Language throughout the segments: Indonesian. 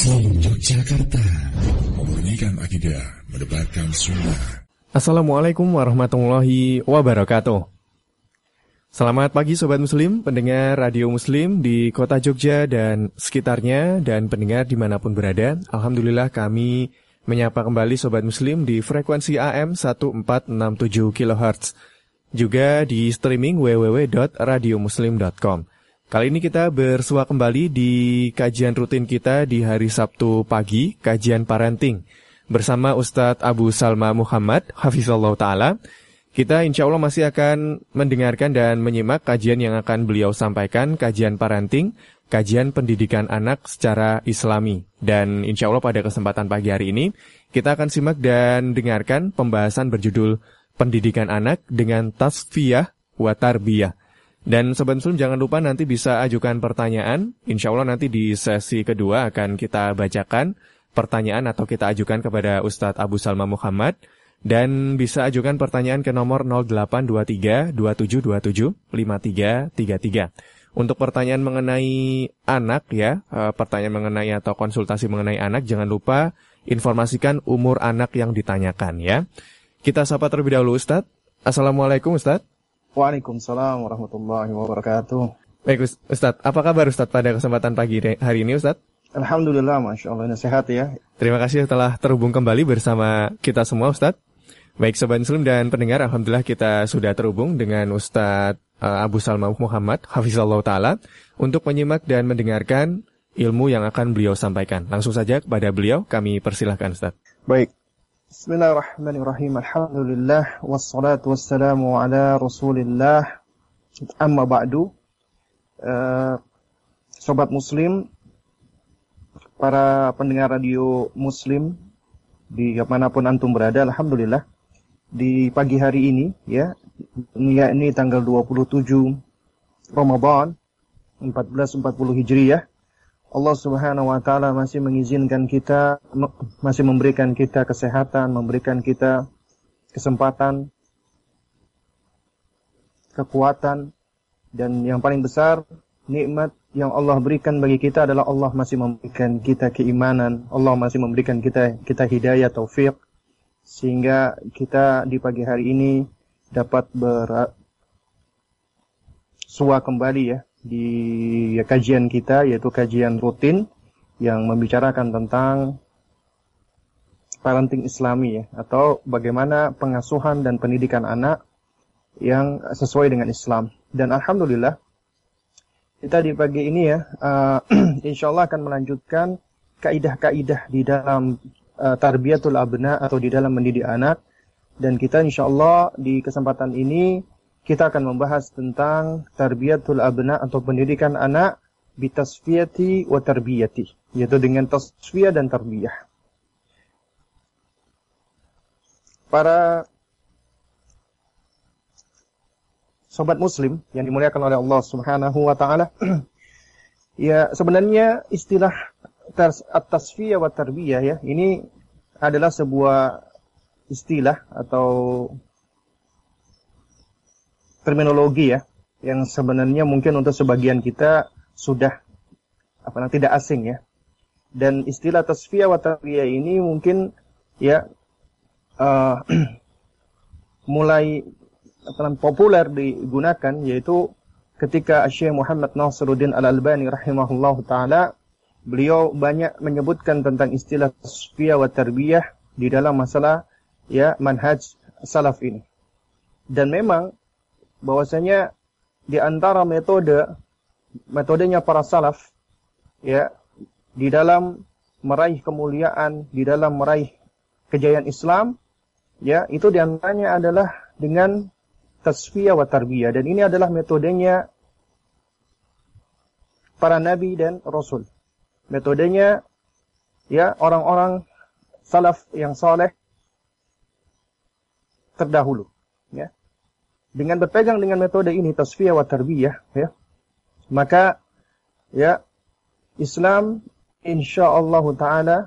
Islam Yogyakarta Memurnikan akidah Mendebarkan sunnah Assalamualaikum warahmatullahi wabarakatuh Selamat pagi Sobat Muslim, pendengar Radio Muslim di kota Jogja dan sekitarnya dan pendengar di mana pun berada. Alhamdulillah kami menyapa kembali Sobat Muslim di frekuensi AM 1467 kHz. Juga di streaming www.radiomuslim.com. Kali ini kita bersua kembali di kajian rutin kita di hari Sabtu pagi, kajian parenting. Bersama Ustadz Abu Salma Muhammad, Hafizullah Ta'ala. Kita insya Allah masih akan mendengarkan dan menyimak kajian yang akan beliau sampaikan, kajian parenting, kajian pendidikan anak secara islami. Dan insya Allah pada kesempatan pagi hari ini, kita akan simak dan dengarkan pembahasan berjudul Pendidikan Anak dengan Tasfiyah wa Tarbiyah dan Sobat Muslim jangan lupa nanti bisa ajukan pertanyaan. Insya Allah nanti di sesi kedua akan kita bacakan pertanyaan atau kita ajukan kepada Ustadz Abu Salma Muhammad. Dan bisa ajukan pertanyaan ke nomor 0823 2727 5333. Untuk pertanyaan mengenai anak ya, eh, pertanyaan mengenai atau konsultasi mengenai anak, jangan lupa informasikan umur anak yang ditanyakan ya. Kita sapa terlebih dahulu Ustadz. Assalamualaikum Ustadz. Waalaikumsalam warahmatullahi wabarakatuh. Baik Ustaz, apa kabar Ustaz pada kesempatan pagi hari ini Ustaz? Alhamdulillah, Masya Allah, sehat ya. Terima kasih telah terhubung kembali bersama kita semua Ustaz. Baik Sobat Muslim dan pendengar, Alhamdulillah kita sudah terhubung dengan Ustaz uh, Abu Salma Muhammad, Hafizallah Ta'ala, untuk menyimak dan mendengarkan ilmu yang akan beliau sampaikan. Langsung saja kepada beliau, kami persilahkan Ustaz. Baik, Bismillahirrahmanirrahim. Alhamdulillah wassalatu wassalamu ala Rasulillah. Amma ba'du. Uh, sobat muslim, para pendengar radio muslim di mana pun antum berada, alhamdulillah di pagi hari ini ya, ini tanggal 27 Ramadan 1440 Hijriyah Allah Subhanahu wa taala masih mengizinkan kita masih memberikan kita kesehatan, memberikan kita kesempatan kekuatan dan yang paling besar nikmat yang Allah berikan bagi kita adalah Allah masih memberikan kita keimanan, Allah masih memberikan kita kita hidayah taufik sehingga kita di pagi hari ini dapat bersua kembali ya di kajian kita yaitu kajian rutin yang membicarakan tentang parenting islami ya atau bagaimana pengasuhan dan pendidikan anak yang sesuai dengan Islam. Dan alhamdulillah kita di pagi ini ya uh, insya Allah akan melanjutkan kaidah-kaidah di dalam uh, tarbiyatul abna atau di dalam mendidik anak. Dan kita insya Allah di kesempatan ini kita akan membahas tentang tarbiyatul abna atau pendidikan anak bitasfiyati wa tarbiyati yaitu dengan tasfiyah dan tarbiyah. Para sobat muslim yang dimuliakan oleh Allah Subhanahu wa taala ya sebenarnya istilah at-tasfiyah wa tarbiyah ya ini adalah sebuah istilah atau terminologi ya yang sebenarnya mungkin untuk sebagian kita sudah apa namanya tidak asing ya. Dan istilah tasfiyah wa tarbiyah ini mungkin ya uh, mulai apa populer digunakan yaitu ketika Syekh Muhammad Nasiruddin Al-Albani rahimahullah taala beliau banyak menyebutkan tentang istilah tasfiyah wa tarbiyah di dalam masalah ya manhaj salaf ini. Dan memang bahwasanya di antara metode metodenya para salaf ya di dalam meraih kemuliaan, di dalam meraih kejayaan Islam ya itu di antaranya adalah dengan tasfiyah wa tarbiyah dan ini adalah metodenya para nabi dan rasul. Metodenya ya orang-orang salaf yang soleh terdahulu ya dengan berpegang dengan metode ini tasfiyah wa tarbiyah ya maka ya Islam insyaallah taala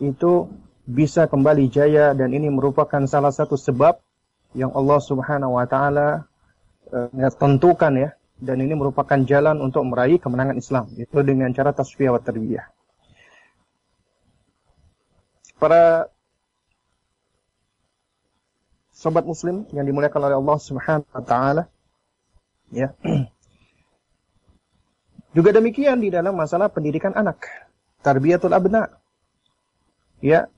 itu bisa kembali jaya dan ini merupakan salah satu sebab yang Allah Subhanahu wa taala uh, tentukan ya dan ini merupakan jalan untuk meraih kemenangan Islam itu dengan cara tasfiyah wa tarbiyah. para sobat muslim yang dimuliakan oleh Allah Subhanahu wa taala. Ya. Juga demikian di dalam masalah pendidikan anak, tarbiyatul abna. Ya.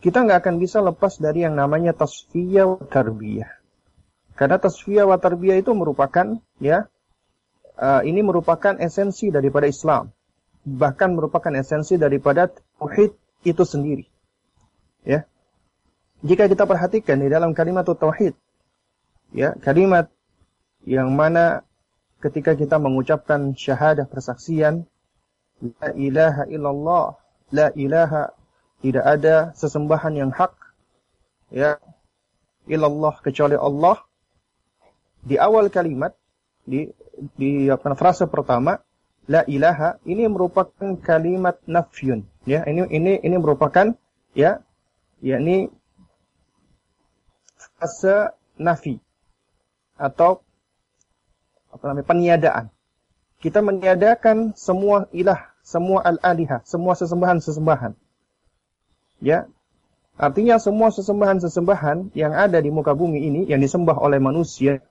Kita nggak akan bisa lepas dari yang namanya tasfiyah wa tarbiyah. Karena tasfiyah wa tarbiyah itu merupakan ya uh, ini merupakan esensi daripada Islam. Bahkan merupakan esensi daripada tauhid itu sendiri. Ya. Jika kita perhatikan di dalam kalimat tauhid, ya, kalimat yang mana ketika kita mengucapkan syahadah persaksian la ilaha illallah, la ilaha tidak ada sesembahan yang hak ya illallah kecuali Allah. Di awal kalimat di di apa pertama la ilaha ini merupakan kalimat nafyun ya. Ini ini ini merupakan ya yakni frase nafi atau apa namanya peniadaan. Kita meniadakan semua ilah, semua al-aliha, semua sesembahan-sesembahan. Ya. Artinya semua sesembahan-sesembahan yang ada di muka bumi ini yang disembah oleh manusia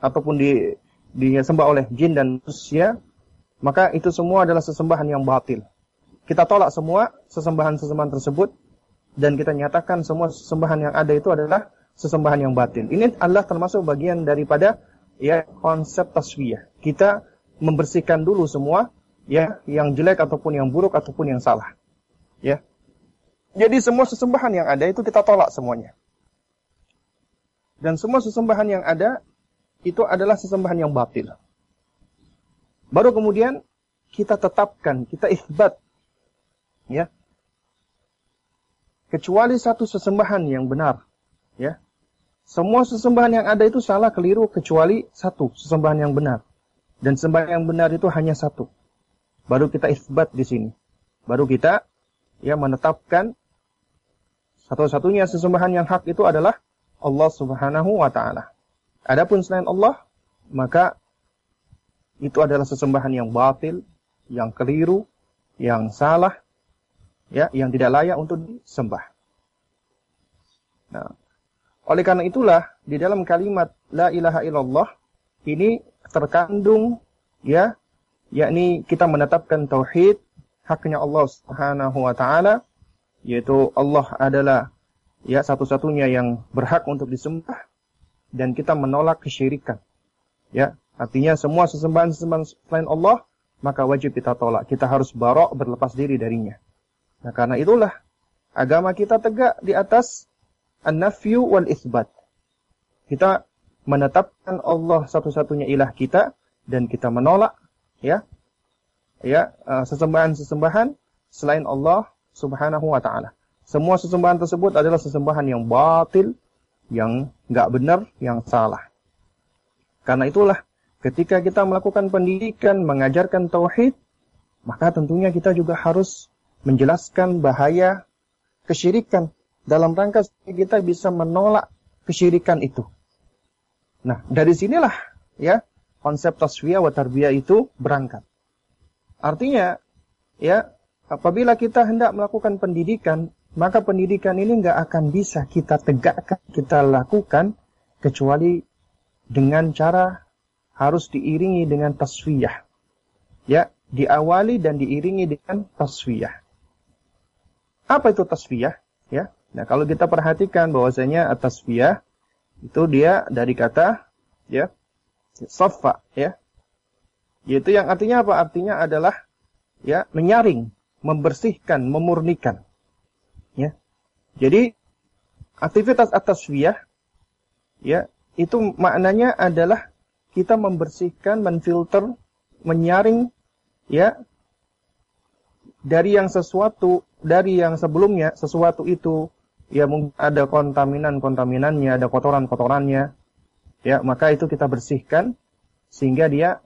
ataupun di disembah oleh jin dan manusia, maka itu semua adalah sesembahan yang batil. Kita tolak semua sesembahan-sesembahan tersebut dan kita nyatakan semua sesembahan yang ada itu adalah sesembahan yang batin. Ini adalah termasuk bagian daripada ya konsep taswiyah. Kita membersihkan dulu semua ya yang jelek ataupun yang buruk ataupun yang salah. Ya. Jadi semua sesembahan yang ada itu kita tolak semuanya. Dan semua sesembahan yang ada itu adalah sesembahan yang batil. Baru kemudian kita tetapkan, kita isbat ya kecuali satu sesembahan yang benar. Ya. Semua sesembahan yang ada itu salah keliru kecuali satu sesembahan yang benar. Dan sembahan yang benar itu hanya satu. Baru kita isbat di sini. Baru kita ya menetapkan satu-satunya sesembahan yang hak itu adalah Allah Subhanahu wa taala. Adapun selain Allah, maka itu adalah sesembahan yang batil, yang keliru, yang salah, ya yang tidak layak untuk disembah. Nah, oleh karena itulah di dalam kalimat la ilaha illallah ini terkandung ya yakni kita menetapkan tauhid haknya Allah Subhanahu wa taala yaitu Allah adalah ya satu-satunya yang berhak untuk disembah dan kita menolak kesyirikan. Ya, artinya semua sesembahan-sesembahan selain Allah maka wajib kita tolak. Kita harus barok berlepas diri darinya. Nah, karena itulah agama kita tegak di atas an-nafyu wal isbat. Kita menetapkan Allah satu-satunya ilah kita dan kita menolak ya ya uh, sesembahan-sesembahan selain Allah Subhanahu wa taala. Semua sesembahan tersebut adalah sesembahan yang batil, yang nggak benar, yang salah. Karena itulah ketika kita melakukan pendidikan, mengajarkan tauhid, maka tentunya kita juga harus menjelaskan bahaya kesyirikan dalam rangka kita bisa menolak kesyirikan itu. Nah, dari sinilah ya konsep tasfiyah wa tarbiyah itu berangkat. Artinya ya apabila kita hendak melakukan pendidikan, maka pendidikan ini nggak akan bisa kita tegakkan, kita lakukan kecuali dengan cara harus diiringi dengan tasfiyah. Ya, diawali dan diiringi dengan tasfiyah. Apa itu tasfiyah? Ya. Nah, kalau kita perhatikan bahwasanya tasfiyah itu dia dari kata ya safa ya. Yaitu yang artinya apa? Artinya adalah ya menyaring, membersihkan, memurnikan. Ya. Jadi aktivitas atasfiyah ya itu maknanya adalah kita membersihkan, menfilter, menyaring ya dari yang sesuatu dari yang sebelumnya sesuatu itu ya mungkin ada kontaminan-kontaminannya, ada kotoran-kotorannya. Ya, maka itu kita bersihkan sehingga dia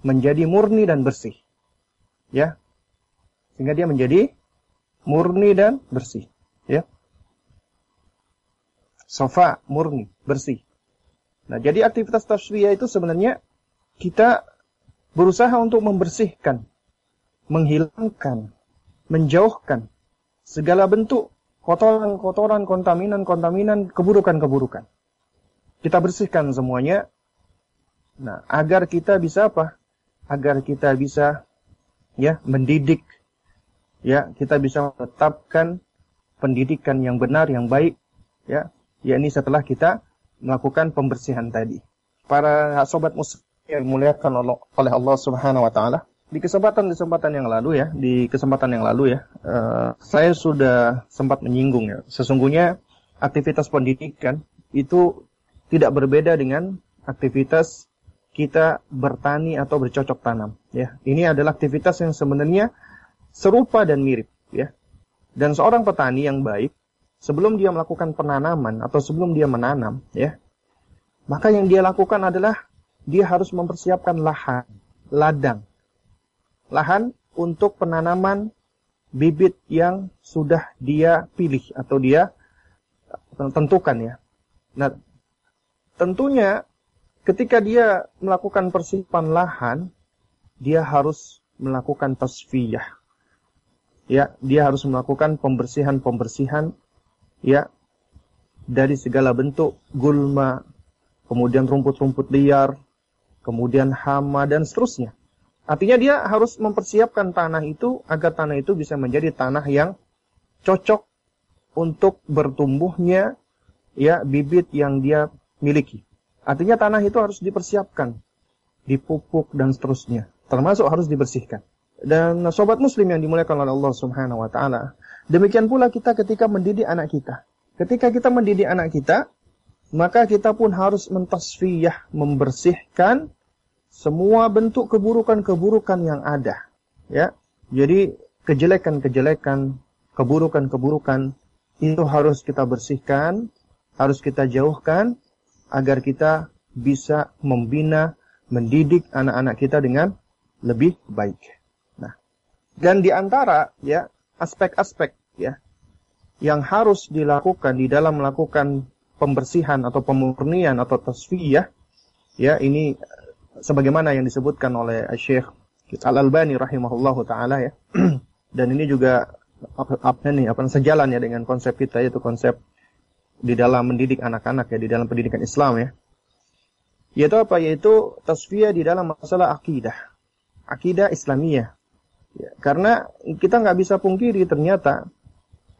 menjadi murni dan bersih. Ya. Sehingga dia menjadi murni dan bersih, ya. Sofa murni, bersih. Nah, jadi aktivitas tasfiyah itu sebenarnya kita berusaha untuk membersihkan menghilangkan, menjauhkan segala bentuk kotoran-kotoran, kontaminan-kontaminan, keburukan-keburukan. Kita bersihkan semuanya. Nah, agar kita bisa apa? Agar kita bisa ya mendidik ya, kita bisa menetapkan pendidikan yang benar, yang baik ya, yakni setelah kita melakukan pembersihan tadi. Para sobat muslim yang dimuliakan oleh Allah Subhanahu wa taala, di kesempatan-kesempatan yang lalu ya, di kesempatan yang lalu ya, uh, saya sudah sempat menyinggung ya. Sesungguhnya aktivitas pendidikan itu tidak berbeda dengan aktivitas kita bertani atau bercocok tanam ya. Ini adalah aktivitas yang sebenarnya serupa dan mirip ya. Dan seorang petani yang baik sebelum dia melakukan penanaman atau sebelum dia menanam ya, maka yang dia lakukan adalah dia harus mempersiapkan lahan, ladang lahan untuk penanaman bibit yang sudah dia pilih atau dia tentukan ya. Nah, tentunya ketika dia melakukan persiapan lahan, dia harus melakukan tasfiyah. Ya, dia harus melakukan pembersihan-pembersihan ya dari segala bentuk gulma, kemudian rumput-rumput liar, kemudian hama dan seterusnya. Artinya dia harus mempersiapkan tanah itu agar tanah itu bisa menjadi tanah yang cocok untuk bertumbuhnya ya bibit yang dia miliki. Artinya tanah itu harus dipersiapkan, dipupuk dan seterusnya. Termasuk harus dibersihkan. Dan sobat muslim yang dimuliakan oleh Allah Subhanahu wa taala, demikian pula kita ketika mendidik anak kita. Ketika kita mendidik anak kita, maka kita pun harus mentasfiyah, membersihkan semua bentuk keburukan-keburukan yang ada. Ya, jadi kejelekan-kejelekan, keburukan-keburukan itu harus kita bersihkan, harus kita jauhkan agar kita bisa membina, mendidik anak-anak kita dengan lebih baik. Nah, dan di antara ya aspek-aspek ya yang harus dilakukan di dalam melakukan pembersihan atau pemurnian atau tasfiyah ya ini sebagaimana yang disebutkan oleh Syekh Al-Albani rahimahullahu taala ya. Dan ini juga apa, apa nih apa sejalan ya dengan konsep kita yaitu konsep di dalam mendidik anak-anak ya di dalam pendidikan Islam ya. Yaitu apa? Yaitu tasfiyah di dalam masalah akidah. Akidah Islamiyah. Ya, karena kita nggak bisa pungkiri ternyata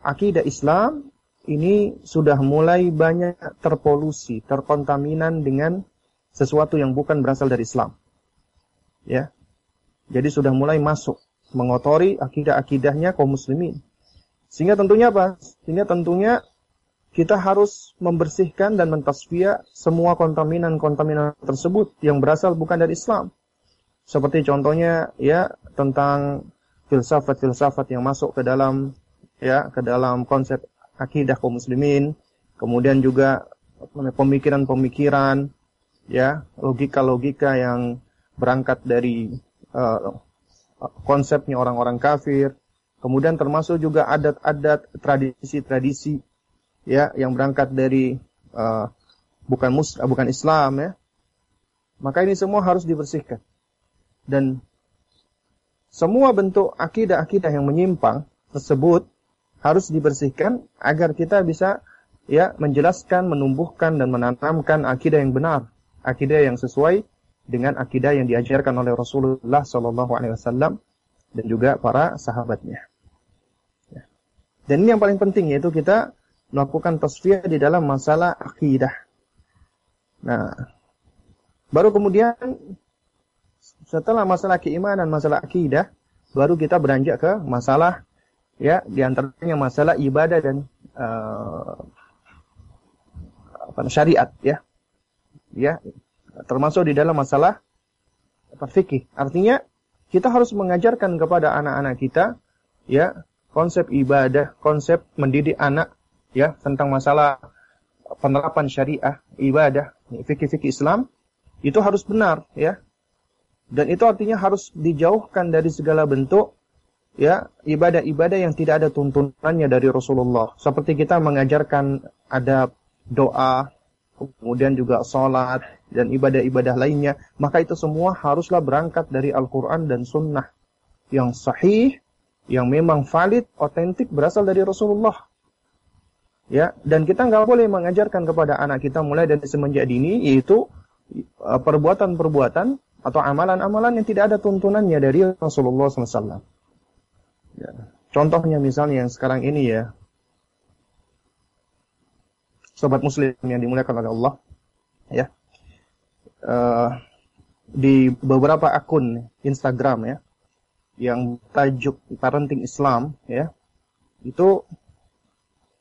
akidah Islam ini sudah mulai banyak terpolusi, terkontaminan dengan sesuatu yang bukan berasal dari Islam. Ya. Jadi sudah mulai masuk mengotori akidah-akidahnya kaum muslimin. Sehingga tentunya apa? Sehingga tentunya kita harus membersihkan dan mentasfiyah semua kontaminan-kontaminan tersebut yang berasal bukan dari Islam. Seperti contohnya ya tentang filsafat-filsafat yang masuk ke dalam ya ke dalam konsep akidah kaum muslimin, kemudian juga pemikiran-pemikiran ya logika-logika yang berangkat dari uh, konsepnya orang-orang kafir. Kemudian termasuk juga adat-adat tradisi-tradisi ya yang berangkat dari uh, bukan mus uh, bukan Islam ya. Maka ini semua harus dibersihkan. Dan semua bentuk akidah-akidah yang menyimpang tersebut harus dibersihkan agar kita bisa ya menjelaskan, menumbuhkan dan menanamkan akidah yang benar akidah yang sesuai dengan akidah yang diajarkan oleh Rasulullah Shallallahu Alaihi Wasallam dan juga para sahabatnya. Ya. Dan ini yang paling penting yaitu kita melakukan tasfiyah di dalam masalah akidah. Nah, baru kemudian setelah masalah keimanan, masalah akidah, baru kita beranjak ke masalah ya di antaranya masalah ibadah dan uh, apa, syariat ya ya termasuk di dalam masalah fikih. Artinya kita harus mengajarkan kepada anak-anak kita ya konsep ibadah, konsep mendidik anak ya tentang masalah penerapan syariah, ibadah, fikih-fikih Islam itu harus benar ya. Dan itu artinya harus dijauhkan dari segala bentuk ya ibadah-ibadah yang tidak ada tuntunannya dari Rasulullah. Seperti kita mengajarkan adab, doa, kemudian juga sholat dan ibadah-ibadah lainnya, maka itu semua haruslah berangkat dari Al-Quran dan Sunnah yang sahih yang memang valid, otentik berasal dari Rasulullah. Ya, dan kita nggak boleh mengajarkan kepada anak kita mulai dari semenjak dini yaitu uh, perbuatan-perbuatan atau amalan-amalan yang tidak ada tuntunannya dari Rasulullah SAW. Ya. Contohnya misalnya yang sekarang ini ya, sobat muslim yang dimuliakan oleh Allah, ya, uh, di beberapa akun Instagram ya, yang tajuk parenting Islam ya itu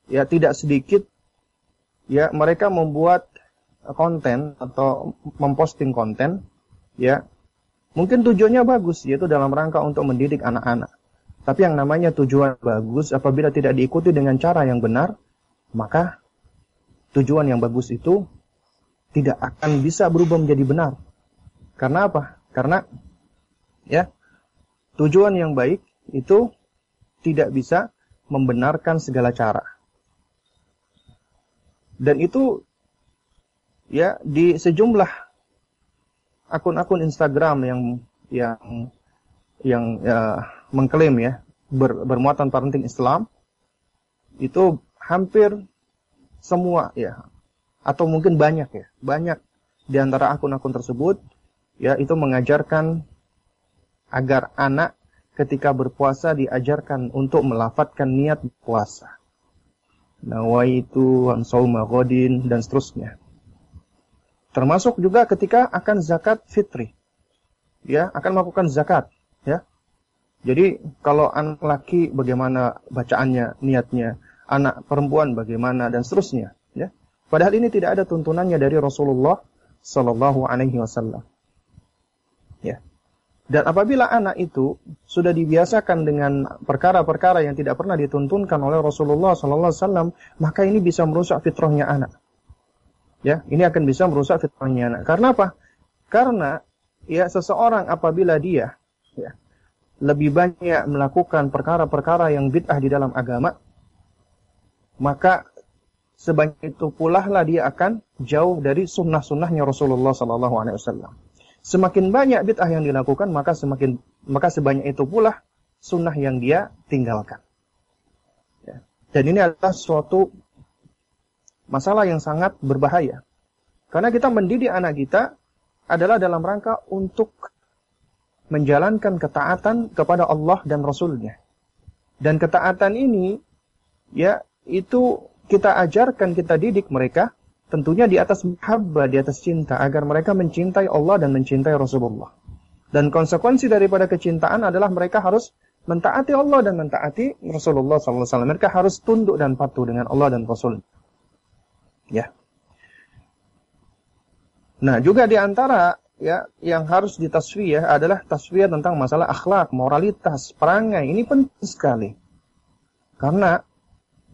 ya tidak sedikit ya mereka membuat konten atau memposting konten ya. Mungkin tujuannya bagus yaitu dalam rangka untuk mendidik anak-anak. Tapi yang namanya tujuan bagus apabila tidak diikuti dengan cara yang benar maka tujuan yang bagus itu tidak akan bisa berubah menjadi benar karena apa karena ya Tujuan yang baik itu tidak bisa membenarkan segala cara. Dan itu ya di sejumlah akun-akun Instagram yang yang yang ya, mengklaim ya ber, bermuatan parenting Islam itu hampir semua ya atau mungkin banyak ya banyak di antara akun-akun tersebut ya itu mengajarkan agar anak ketika berpuasa diajarkan untuk melafatkan niat puasa. Nawaitu sauma godin dan seterusnya. Termasuk juga ketika akan zakat fitri. Ya, akan melakukan zakat, ya. Jadi kalau anak laki bagaimana bacaannya, niatnya, anak perempuan bagaimana dan seterusnya, ya. Padahal ini tidak ada tuntunannya dari Rasulullah sallallahu alaihi wasallam. Ya. Dan apabila anak itu sudah dibiasakan dengan perkara-perkara yang tidak pernah dituntunkan oleh Rasulullah SAW, maka ini bisa merusak fitrahnya anak. Ya, ini akan bisa merusak fitrahnya anak. Karena apa? Karena ya seseorang apabila dia ya, lebih banyak melakukan perkara-perkara yang bid'ah di dalam agama, maka sebanyak itu pula lah dia akan jauh dari sunnah-sunnahnya Rasulullah SAW. Semakin banyak bid'ah yang dilakukan, maka semakin maka sebanyak itu pula sunnah yang dia tinggalkan. Ya. Dan ini adalah suatu masalah yang sangat berbahaya. Karena kita mendidik anak kita adalah dalam rangka untuk menjalankan ketaatan kepada Allah dan Rasulnya. Dan ketaatan ini, ya, itu kita ajarkan, kita didik mereka Tentunya di atas mahabbah, di atas cinta, agar mereka mencintai Allah dan mencintai Rasulullah. Dan konsekuensi daripada kecintaan adalah mereka harus mentaati Allah dan mentaati Rasulullah SAW. Mereka harus tunduk dan patuh dengan Allah dan Rasul. Ya. Nah, juga di antara ya yang harus ditaswiyah adalah taswiyah tentang masalah akhlak, moralitas, perangai. Ini penting sekali. Karena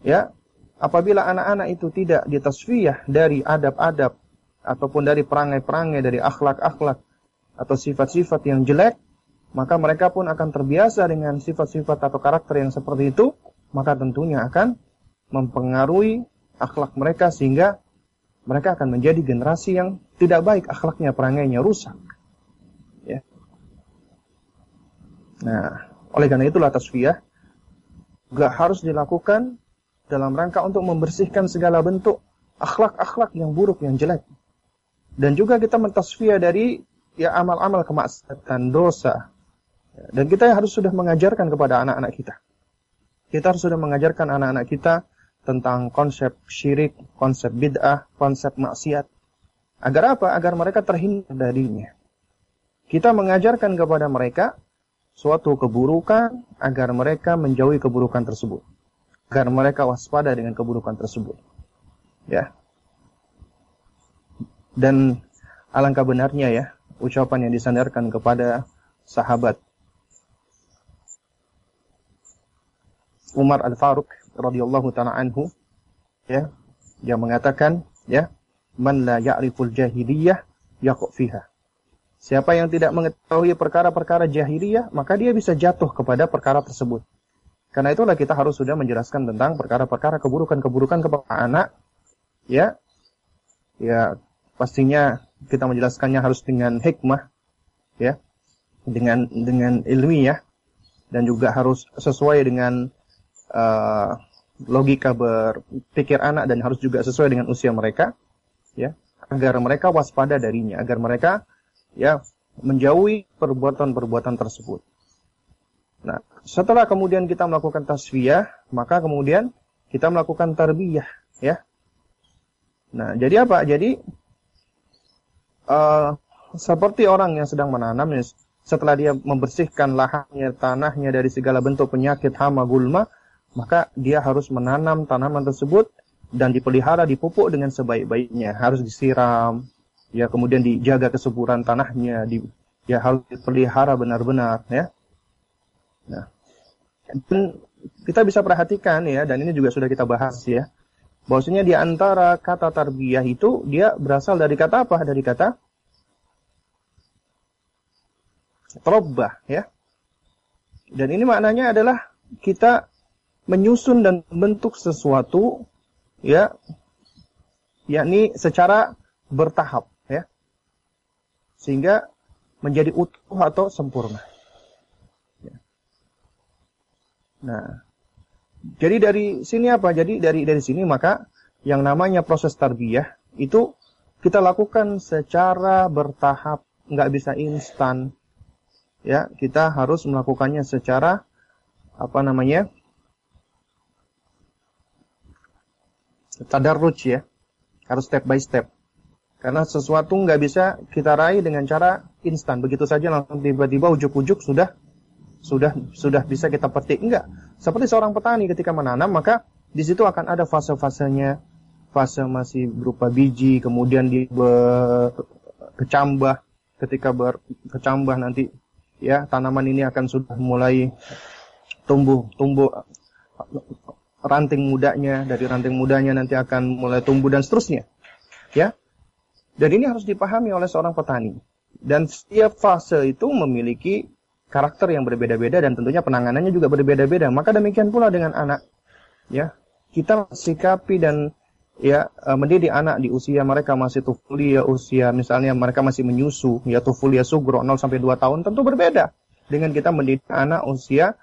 ya apabila anak-anak itu tidak ditasfiyah dari adab-adab ataupun dari perangai-perangai dari akhlak-akhlak atau sifat-sifat yang jelek, maka mereka pun akan terbiasa dengan sifat-sifat atau karakter yang seperti itu, maka tentunya akan mempengaruhi akhlak mereka sehingga mereka akan menjadi generasi yang tidak baik akhlaknya, perangainya rusak. Ya. Nah, oleh karena itulah tasfiyah gak harus dilakukan dalam rangka untuk membersihkan segala bentuk akhlak-akhlak yang buruk, yang jelek. Dan juga kita mentasfiyah dari ya amal-amal kemaksiatan, dosa. Dan kita harus sudah mengajarkan kepada anak-anak kita. Kita harus sudah mengajarkan anak-anak kita tentang konsep syirik, konsep bid'ah, konsep maksiat. Agar apa? Agar mereka terhindar darinya. Kita mengajarkan kepada mereka suatu keburukan agar mereka menjauhi keburukan tersebut agar mereka waspada dengan keburukan tersebut. Ya. Dan alangkah benarnya ya ucapan yang disandarkan kepada sahabat Umar Al-Faruq radhiyallahu taala anhu ya yang mengatakan ya man la ya'riful jahiliyah yaqu fiha Siapa yang tidak mengetahui perkara-perkara jahiliyah, maka dia bisa jatuh kepada perkara tersebut. Karena itulah kita harus sudah menjelaskan tentang perkara-perkara keburukan-keburukan kepada anak. Ya. Ya, pastinya kita menjelaskannya harus dengan hikmah, ya. Dengan dengan ilmiah. dan juga harus sesuai dengan uh, logika berpikir anak dan harus juga sesuai dengan usia mereka ya agar mereka waspada darinya agar mereka ya menjauhi perbuatan-perbuatan tersebut. Nah, setelah kemudian kita melakukan tasfiyah, maka kemudian kita melakukan tarbiyah, ya. Nah, jadi apa? Jadi uh, seperti orang yang sedang menanam, setelah dia membersihkan lahannya, tanahnya dari segala bentuk penyakit hama gulma, maka dia harus menanam tanaman tersebut dan dipelihara, dipupuk dengan sebaik-baiknya. Harus disiram, ya kemudian dijaga kesuburan tanahnya, di, ya harus dipelihara benar-benar, ya. Nah, dan kita bisa perhatikan ya, dan ini juga sudah kita bahas ya, bahwasanya di antara kata tarbiyah itu dia berasal dari kata apa? Dari kata terobbah ya. Dan ini maknanya adalah kita menyusun dan membentuk sesuatu ya yakni secara bertahap ya sehingga menjadi utuh atau sempurna. Ya. Nah, jadi dari sini apa? Jadi dari dari sini maka yang namanya proses tarbiyah itu kita lakukan secara bertahap, nggak bisa instan. Ya, kita harus melakukannya secara apa namanya? tadarruj ya. Harus step by step. Karena sesuatu nggak bisa kita raih dengan cara instan. Begitu saja langsung tiba-tiba ujuk-ujuk sudah sudah sudah bisa kita petik. Enggak. Seperti seorang petani ketika menanam, maka di situ akan ada fase-fasenya. Fase masih berupa biji, kemudian di kecambah. Ketika berkecambah nanti ya tanaman ini akan sudah mulai tumbuh tumbuh ranting mudanya, dari ranting mudanya nanti akan mulai tumbuh dan seterusnya. Ya. Dan ini harus dipahami oleh seorang petani. Dan setiap fase itu memiliki karakter yang berbeda-beda dan tentunya penanganannya juga berbeda-beda. Maka demikian pula dengan anak. Ya. Kita sikapi dan ya eh, mendidik anak di usia mereka masih tufulia usia misalnya mereka masih menyusu ya tufulia sugro 0 sampai 2 tahun tentu berbeda dengan kita mendidik anak usia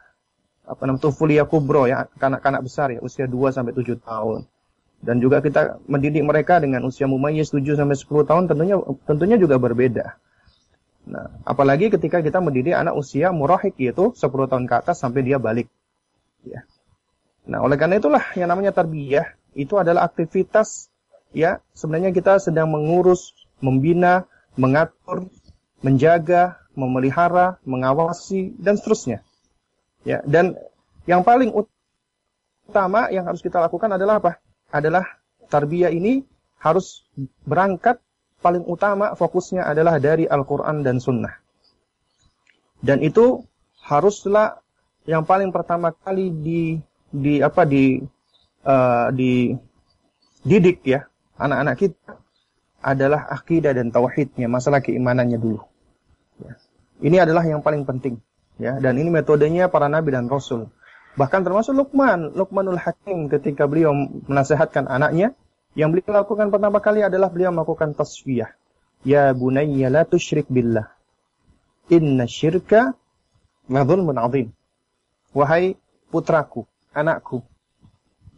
apa namanya tufulia kubro ya kanak-kanak besar ya usia 2 sampai 7 tahun. Dan juga kita mendidik mereka dengan usia mumayyiz 7 sampai 10 tahun tentunya tentunya juga berbeda. Nah, apalagi ketika kita mendidik anak usia murahik yaitu 10 tahun ke atas sampai dia balik. Ya. Nah, oleh karena itulah yang namanya tarbiyah itu adalah aktivitas ya sebenarnya kita sedang mengurus, membina, mengatur, menjaga, memelihara, mengawasi dan seterusnya. Ya, dan yang paling utama yang harus kita lakukan adalah apa? Adalah tarbiyah ini harus berangkat paling utama fokusnya adalah dari Al-Qur'an dan Sunnah. Dan itu haruslah yang paling pertama kali di di apa di uh, di didik ya anak-anak kita adalah akidah dan tauhidnya, masalah keimanannya dulu. Ya. Ini adalah yang paling penting. Ya, dan ini metodenya para nabi dan rasul. Bahkan termasuk Luqman, Luqmanul Hakim ketika beliau menasehatkan anaknya, yang beliau lakukan pertama kali adalah beliau melakukan tasfiyah. Ya bunayya la tusyrik billah. Inna syirka dzulmun adzim. Wahai putraku, anakku,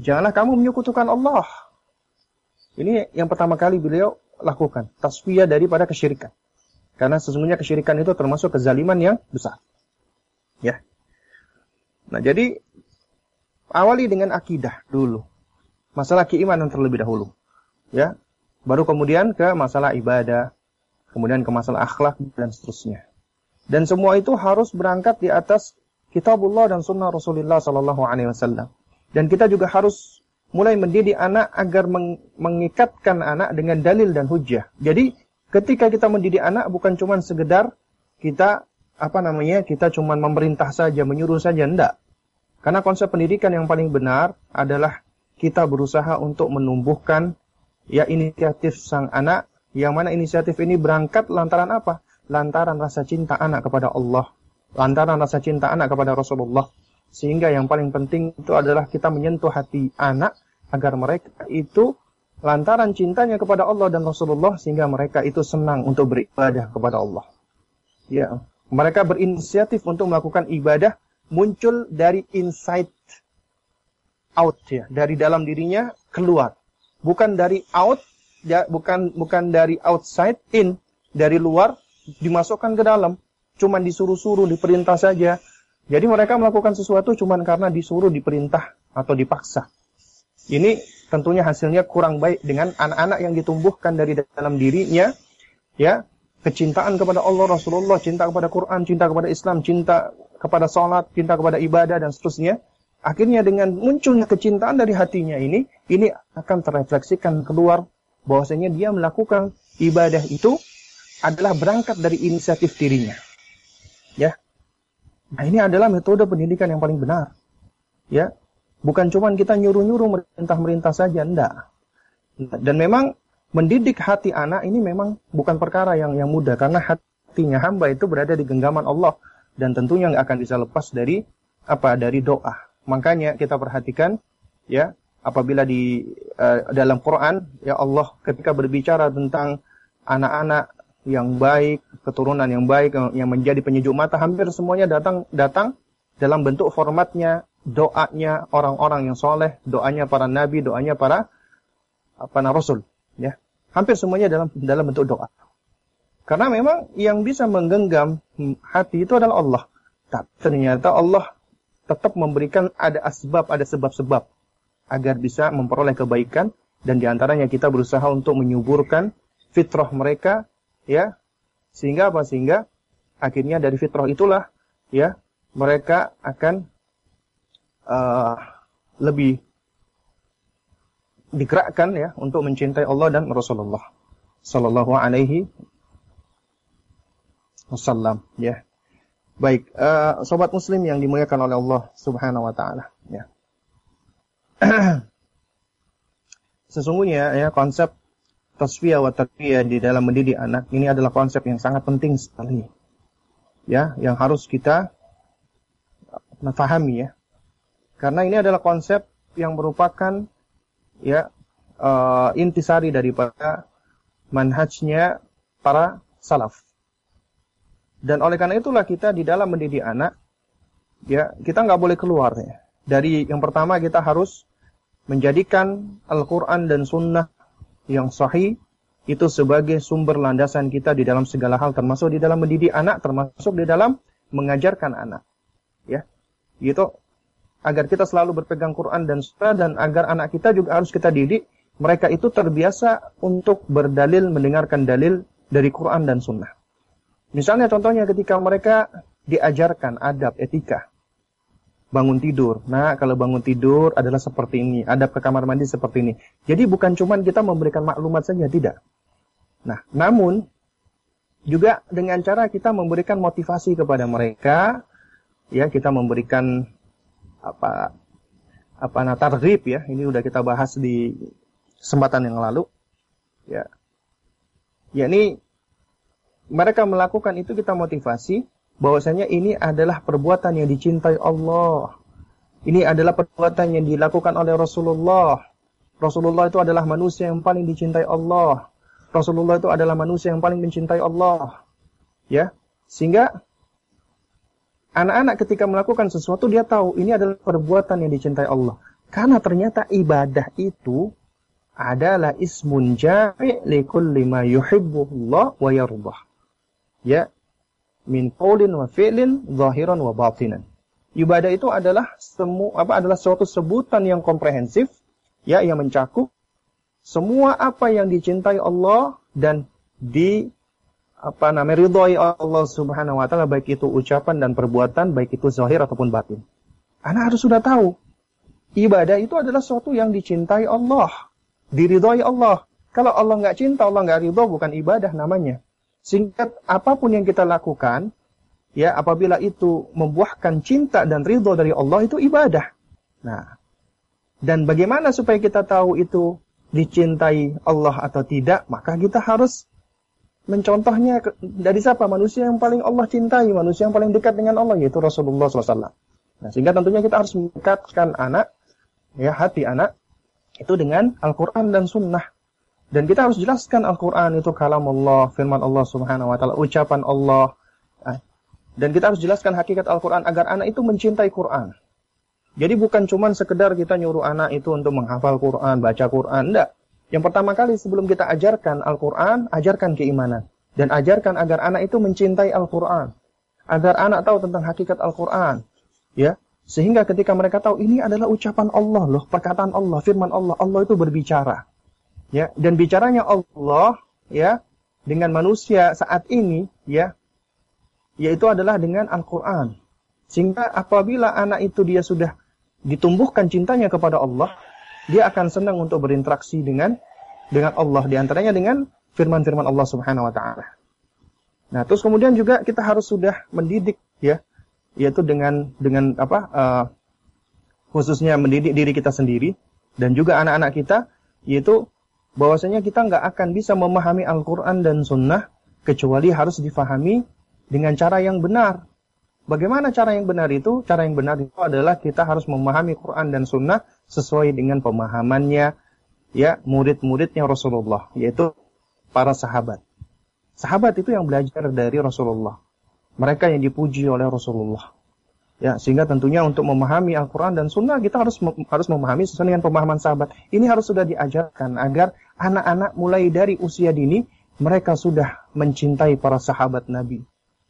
janganlah kamu menyekutukan Allah. Ini yang pertama kali beliau lakukan, tasfiyah daripada kesyirikan. Karena sesungguhnya kesyirikan itu termasuk kezaliman yang besar. Ya. Nah, jadi awali dengan akidah dulu. Masalah keimanan terlebih dahulu. Ya. Baru kemudian ke masalah ibadah, kemudian ke masalah akhlak dan seterusnya. Dan semua itu harus berangkat di atas kitabullah dan sunnah Rasulullah sallallahu alaihi wasallam. Dan kita juga harus mulai mendidik anak agar meng mengikatkan anak dengan dalil dan hujah. Jadi ketika kita mendidik anak bukan cuma sekedar kita apa namanya kita cuma memerintah saja, menyuruh saja, enggak. Karena konsep pendidikan yang paling benar adalah kita berusaha untuk menumbuhkan ya inisiatif sang anak, yang mana inisiatif ini berangkat lantaran apa? Lantaran rasa cinta anak kepada Allah, lantaran rasa cinta anak kepada Rasulullah. Sehingga yang paling penting itu adalah kita menyentuh hati anak agar mereka itu lantaran cintanya kepada Allah dan Rasulullah sehingga mereka itu senang untuk beribadah kepada Allah. Ya, mereka berinisiatif untuk melakukan ibadah muncul dari inside out ya, dari dalam dirinya keluar. Bukan dari out, ya, bukan bukan dari outside in, dari luar dimasukkan ke dalam. Cuman disuruh-suruh, diperintah saja. Jadi mereka melakukan sesuatu cuman karena disuruh, diperintah atau dipaksa. Ini tentunya hasilnya kurang baik dengan anak-anak yang ditumbuhkan dari dalam dirinya, ya, kecintaan kepada Allah, Rasulullah, cinta kepada Quran, cinta kepada Islam, cinta kepada sholat, cinta kepada ibadah dan seterusnya. Akhirnya dengan munculnya kecintaan dari hatinya ini, ini akan terrefleksikan keluar bahwasanya dia melakukan ibadah itu adalah berangkat dari inisiatif dirinya. Ya. Nah, ini adalah metode pendidikan yang paling benar. Ya. Bukan cuma kita nyuruh-nyuruh merintah-merintah saja, enggak. Dan memang mendidik hati anak ini memang bukan perkara yang yang mudah karena hatinya hamba itu berada di genggaman Allah dan tentunya nggak akan bisa lepas dari apa dari doa Makanya kita perhatikan ya apabila di uh, dalam Quran ya Allah ketika berbicara tentang anak-anak yang baik, keturunan yang baik yang menjadi penyejuk mata hampir semuanya datang datang dalam bentuk formatnya doanya orang-orang yang soleh, doanya para nabi, doanya para apa rasul, ya. Hampir semuanya dalam dalam bentuk doa. Karena memang yang bisa menggenggam hati itu adalah Allah. Tapi ternyata Allah tetap memberikan ada asbab, ada sebab-sebab agar bisa memperoleh kebaikan. Dan di antaranya kita berusaha untuk menyuburkan fitrah mereka ya. Sehingga apa? Sehingga akhirnya dari fitrah itulah ya mereka akan uh, lebih digerakkan ya untuk mencintai Allah dan Rasulullah sallallahu alaihi wasallam ya Baik, uh, sobat muslim yang dimuliakan oleh Allah Subhanahu wa taala, ya. Sesungguhnya ya konsep tasfiyah wa tarbiyah di dalam mendidik anak ini adalah konsep yang sangat penting sekali. Ya, yang harus kita pahami ya. Karena ini adalah konsep yang merupakan ya uh, intisari daripada manhajnya para salaf. Dan oleh karena itulah kita di dalam mendidik anak, ya kita nggak boleh keluar ya. Dari yang pertama kita harus menjadikan Al-Quran dan Sunnah yang sahih itu sebagai sumber landasan kita di dalam segala hal, termasuk di dalam mendidik anak, termasuk di dalam mengajarkan anak. Ya, gitu. Agar kita selalu berpegang Quran dan Sunnah dan agar anak kita juga harus kita didik mereka itu terbiasa untuk berdalil mendengarkan dalil dari Quran dan Sunnah. Misalnya contohnya ketika mereka diajarkan adab etika. Bangun tidur. Nah, kalau bangun tidur adalah seperti ini. Adab ke kamar mandi seperti ini. Jadi bukan cuma kita memberikan maklumat saja, tidak. Nah, namun juga dengan cara kita memberikan motivasi kepada mereka, ya kita memberikan apa apa nah targhib ya. Ini udah kita bahas di kesempatan yang lalu. Ya. Ya ini mereka melakukan itu kita motivasi bahwasanya ini adalah perbuatan yang dicintai Allah. Ini adalah perbuatan yang dilakukan oleh Rasulullah. Rasulullah itu adalah manusia yang paling dicintai Allah. Rasulullah itu adalah manusia yang paling mencintai Allah. Ya. Sehingga anak-anak ketika melakukan sesuatu dia tahu ini adalah perbuatan yang dicintai Allah. Karena ternyata ibadah itu adalah ismun jami' li kulli ma yuhibbullah wa yardah ya min qaulin wa fi'lin zahiran wa batinan. Ibadah itu adalah semua apa adalah suatu sebutan yang komprehensif ya yang mencakup semua apa yang dicintai Allah dan di apa namanya ridhoi Allah Subhanahu wa taala baik itu ucapan dan perbuatan baik itu zahir ataupun batin. Anak harus sudah tahu ibadah itu adalah sesuatu yang dicintai Allah, diridhoi Allah. Kalau Allah nggak cinta, Allah nggak ridho, bukan ibadah namanya. Singkat apa pun yang kita lakukan, ya apabila itu membuahkan cinta dan ridho dari Allah itu ibadah. Nah, dan bagaimana supaya kita tahu itu dicintai Allah atau tidak, maka kita harus mencontohnya dari siapa? Manusia yang paling Allah cintai, manusia yang paling dekat dengan Allah, yaitu Rasulullah SAW. Nah, sehingga tentunya kita harus mendekatkan anak, ya hati anak, itu dengan Al-Quran dan Sunnah. Dan kita harus jelaskan Al-Quran itu kalam Allah, firman Allah subhanahu wa ta'ala, ucapan Allah. Ah, Dan kita harus jelaskan hakikat Al-Quran agar anak itu mencintai Quran. Jadi bukan cuma sekedar kita nyuruh anak itu untuk menghafal Quran, baca Quran, enggak. Yang pertama kali sebelum kita ajarkan Al-Quran, ajarkan keimanan. Dan ajarkan agar anak itu mencintai Al-Quran. Agar anak tahu tentang hakikat Al-Quran. Ya, Sehingga ketika mereka tahu ini adalah ucapan Allah loh, perkataan Allah, firman Allah. Allah itu berbicara. Ya, dan bicaranya Allah ya dengan manusia saat ini ya yaitu adalah dengan Al-Qur'an. Sehingga apabila anak itu dia sudah ditumbuhkan cintanya kepada Allah, dia akan senang untuk berinteraksi dengan dengan Allah di antaranya dengan firman-firman Allah Subhanahu wa taala. Nah, terus kemudian juga kita harus sudah mendidik ya, yaitu dengan dengan apa uh, khususnya mendidik diri kita sendiri dan juga anak-anak kita yaitu bahwasanya kita nggak akan bisa memahami Al-Qur'an dan sunnah kecuali harus difahami dengan cara yang benar. Bagaimana cara yang benar itu? Cara yang benar itu adalah kita harus memahami Quran dan Sunnah sesuai dengan pemahamannya ya murid-muridnya Rasulullah, yaitu para sahabat. Sahabat itu yang belajar dari Rasulullah. Mereka yang dipuji oleh Rasulullah. Ya, sehingga tentunya untuk memahami Al-Quran dan Sunnah kita harus harus memahami sesuai dengan pemahaman sahabat. Ini harus sudah diajarkan agar anak-anak mulai dari usia dini mereka sudah mencintai para sahabat Nabi.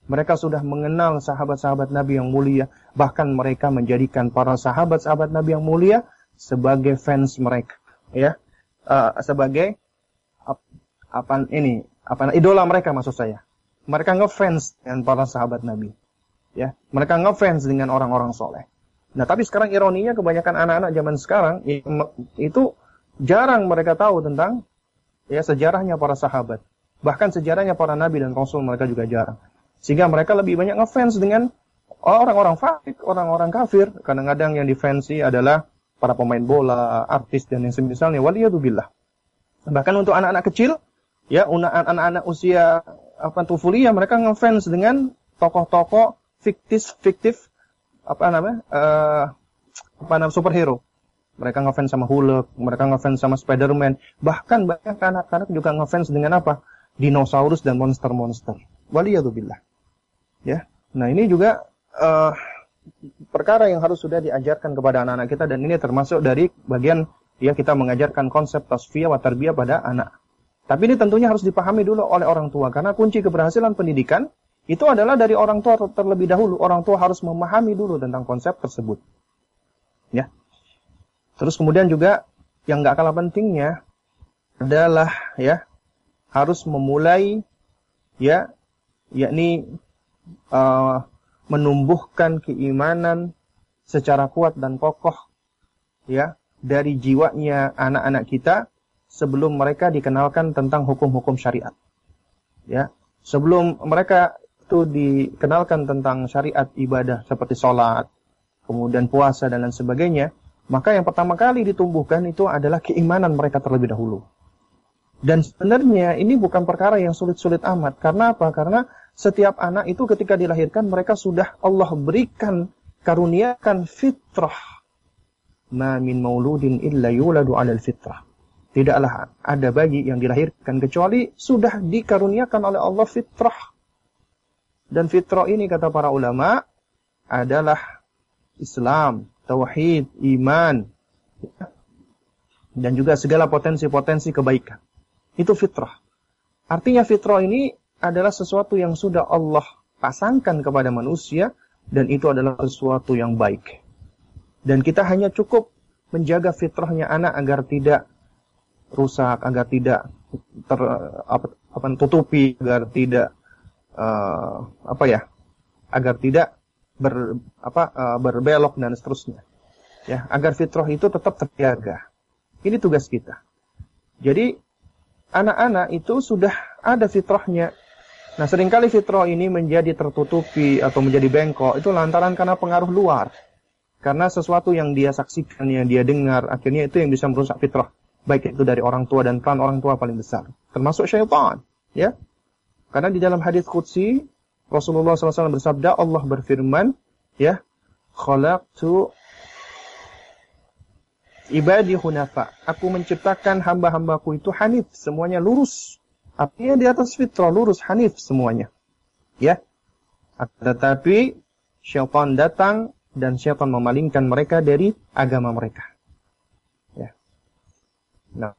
Mereka sudah mengenal sahabat-sahabat Nabi yang mulia, bahkan mereka menjadikan para sahabat-sahabat Nabi yang mulia sebagai fans mereka, ya, uh, sebagai apa ini, apa idola mereka maksud saya. Mereka ngefans dengan para sahabat Nabi, ya, mereka ngefans dengan orang-orang soleh. Nah, tapi sekarang ironinya kebanyakan anak-anak zaman sekarang itu jarang mereka tahu tentang ya sejarahnya para sahabat. Bahkan sejarahnya para nabi dan rasul mereka juga jarang. Sehingga mereka lebih banyak ngefans dengan orang-orang fasik, orang-orang kafir. Kadang-kadang yang difansi adalah para pemain bola, artis dan yang semisalnya. Waliyadzubillah. Bahkan untuk anak-anak kecil, ya anak-anak usia apa tufulia mereka ngefans dengan tokoh-tokoh fiktif fiktif apa namanya uh, apa namanya superhero. Mereka ngefans sama Hulk mereka ngefans sama Spiderman. Bahkan banyak anak-anak juga ngefans dengan apa? Dinosaurus dan monster-monster. Waliyadzubillah. Ya. Nah, ini juga uh, perkara yang harus sudah diajarkan kepada anak-anak kita dan ini termasuk dari bagian ya kita mengajarkan konsep tasfiyah wa tarbiyah pada anak. Tapi ini tentunya harus dipahami dulu oleh orang tua. Karena kunci keberhasilan pendidikan itu adalah dari orang tua terlebih dahulu. Orang tua harus memahami dulu tentang konsep tersebut. Ya. Terus kemudian juga yang nggak kalah pentingnya adalah ya harus memulai ya yakni uh, menumbuhkan keimanan secara kuat dan kokoh ya dari jiwanya anak-anak kita sebelum mereka dikenalkan tentang hukum-hukum syariat. Ya, sebelum mereka itu dikenalkan tentang syariat ibadah seperti sholat, kemudian puasa dan lain sebagainya, maka yang pertama kali ditumbuhkan itu adalah keimanan mereka terlebih dahulu. Dan sebenarnya ini bukan perkara yang sulit-sulit amat. Karena apa? Karena setiap anak itu ketika dilahirkan mereka sudah Allah berikan karuniakan fitrah. Ma min mauludin illa yuladu 'alal fitrah. Tidaklah ada bayi yang dilahirkan kecuali sudah dikaruniakan oleh Allah fitrah. Dan fitrah ini kata para ulama adalah Islam, tauhid, iman dan juga segala potensi-potensi kebaikan. Itu fitrah. Artinya fitrah ini adalah sesuatu yang sudah Allah pasangkan kepada manusia dan itu adalah sesuatu yang baik. Dan kita hanya cukup menjaga fitrahnya anak agar tidak rusak, agar tidak ter apa, apa tutupi, agar tidak uh, apa ya, agar tidak ber apa uh, berbelok dan seterusnya. Ya, agar fitrah itu tetap terjaga. Ini tugas kita. Jadi anak-anak itu sudah ada fitrahnya Nah, sering kali fitrah ini menjadi tertutupi atau menjadi bengkok itu lantaran karena pengaruh luar. Karena sesuatu yang dia saksikan, yang dia dengar, akhirnya itu yang bisa merusak fitrah. Baik itu dari orang tua dan peran orang tua paling besar. Termasuk syaitan. Ya. Karena di dalam hadis Qudsi, Rasulullah SAW bersabda, Allah berfirman, ya, khalaqtu ibadi hunafa. Aku menciptakan hamba-hambaku itu hanif, semuanya lurus. Artinya di atas fitrah lurus hanif semuanya. Ya. Tetapi syaitan datang dan syaitan memalingkan mereka dari agama mereka. Ya. Nah,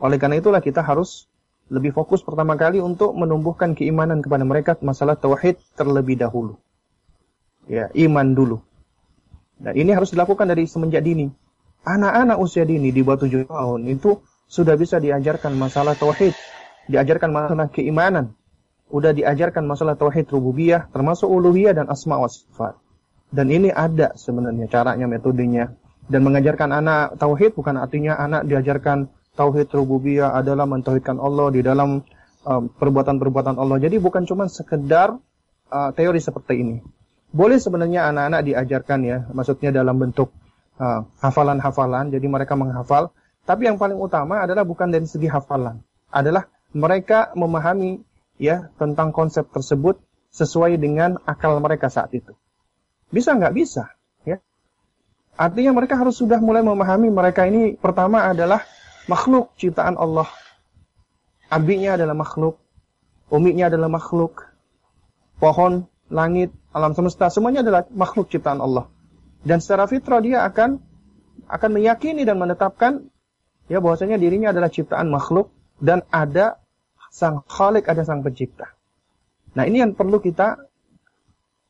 oleh karena itulah kita harus lebih fokus pertama kali untuk menumbuhkan keimanan kepada mereka masalah tauhid terlebih dahulu. Ya, iman dulu. Dan ini harus dilakukan dari semenjak dini. Anak-anak usia dini di bawah 7 tahun itu sudah bisa diajarkan masalah tauhid, diajarkan masalah keimanan, udah diajarkan masalah tauhid rububiyah termasuk uluhiyah dan asma wa sifat. Dan ini ada sebenarnya caranya, metodenya. Dan mengajarkan anak tauhid bukan artinya anak diajarkan tauhid rububiyah adalah mentauhidkan Allah di dalam um, perbuatan-perbuatan um, Allah. Jadi bukan cuma sekedar uh, teori seperti ini. Boleh sebenarnya anak-anak diajarkan ya, maksudnya dalam bentuk uh, hafalan-hafalan, jadi mereka menghafal. Tapi yang paling utama adalah bukan dari segi hafalan, adalah mereka memahami ya tentang konsep tersebut sesuai dengan akal mereka saat itu. Bisa nggak bisa? Ya. Artinya mereka harus sudah mulai memahami mereka ini pertama adalah makhluk ciptaan Allah. Abinya adalah makhluk, umiknya adalah makhluk, pohon, langit, alam semesta semuanya adalah makhluk ciptaan Allah. Dan secara fitrah dia akan akan meyakini dan menetapkan ya bahwasanya dirinya adalah ciptaan makhluk dan ada sang khalik, ada sang pencipta. Nah, ini yang perlu kita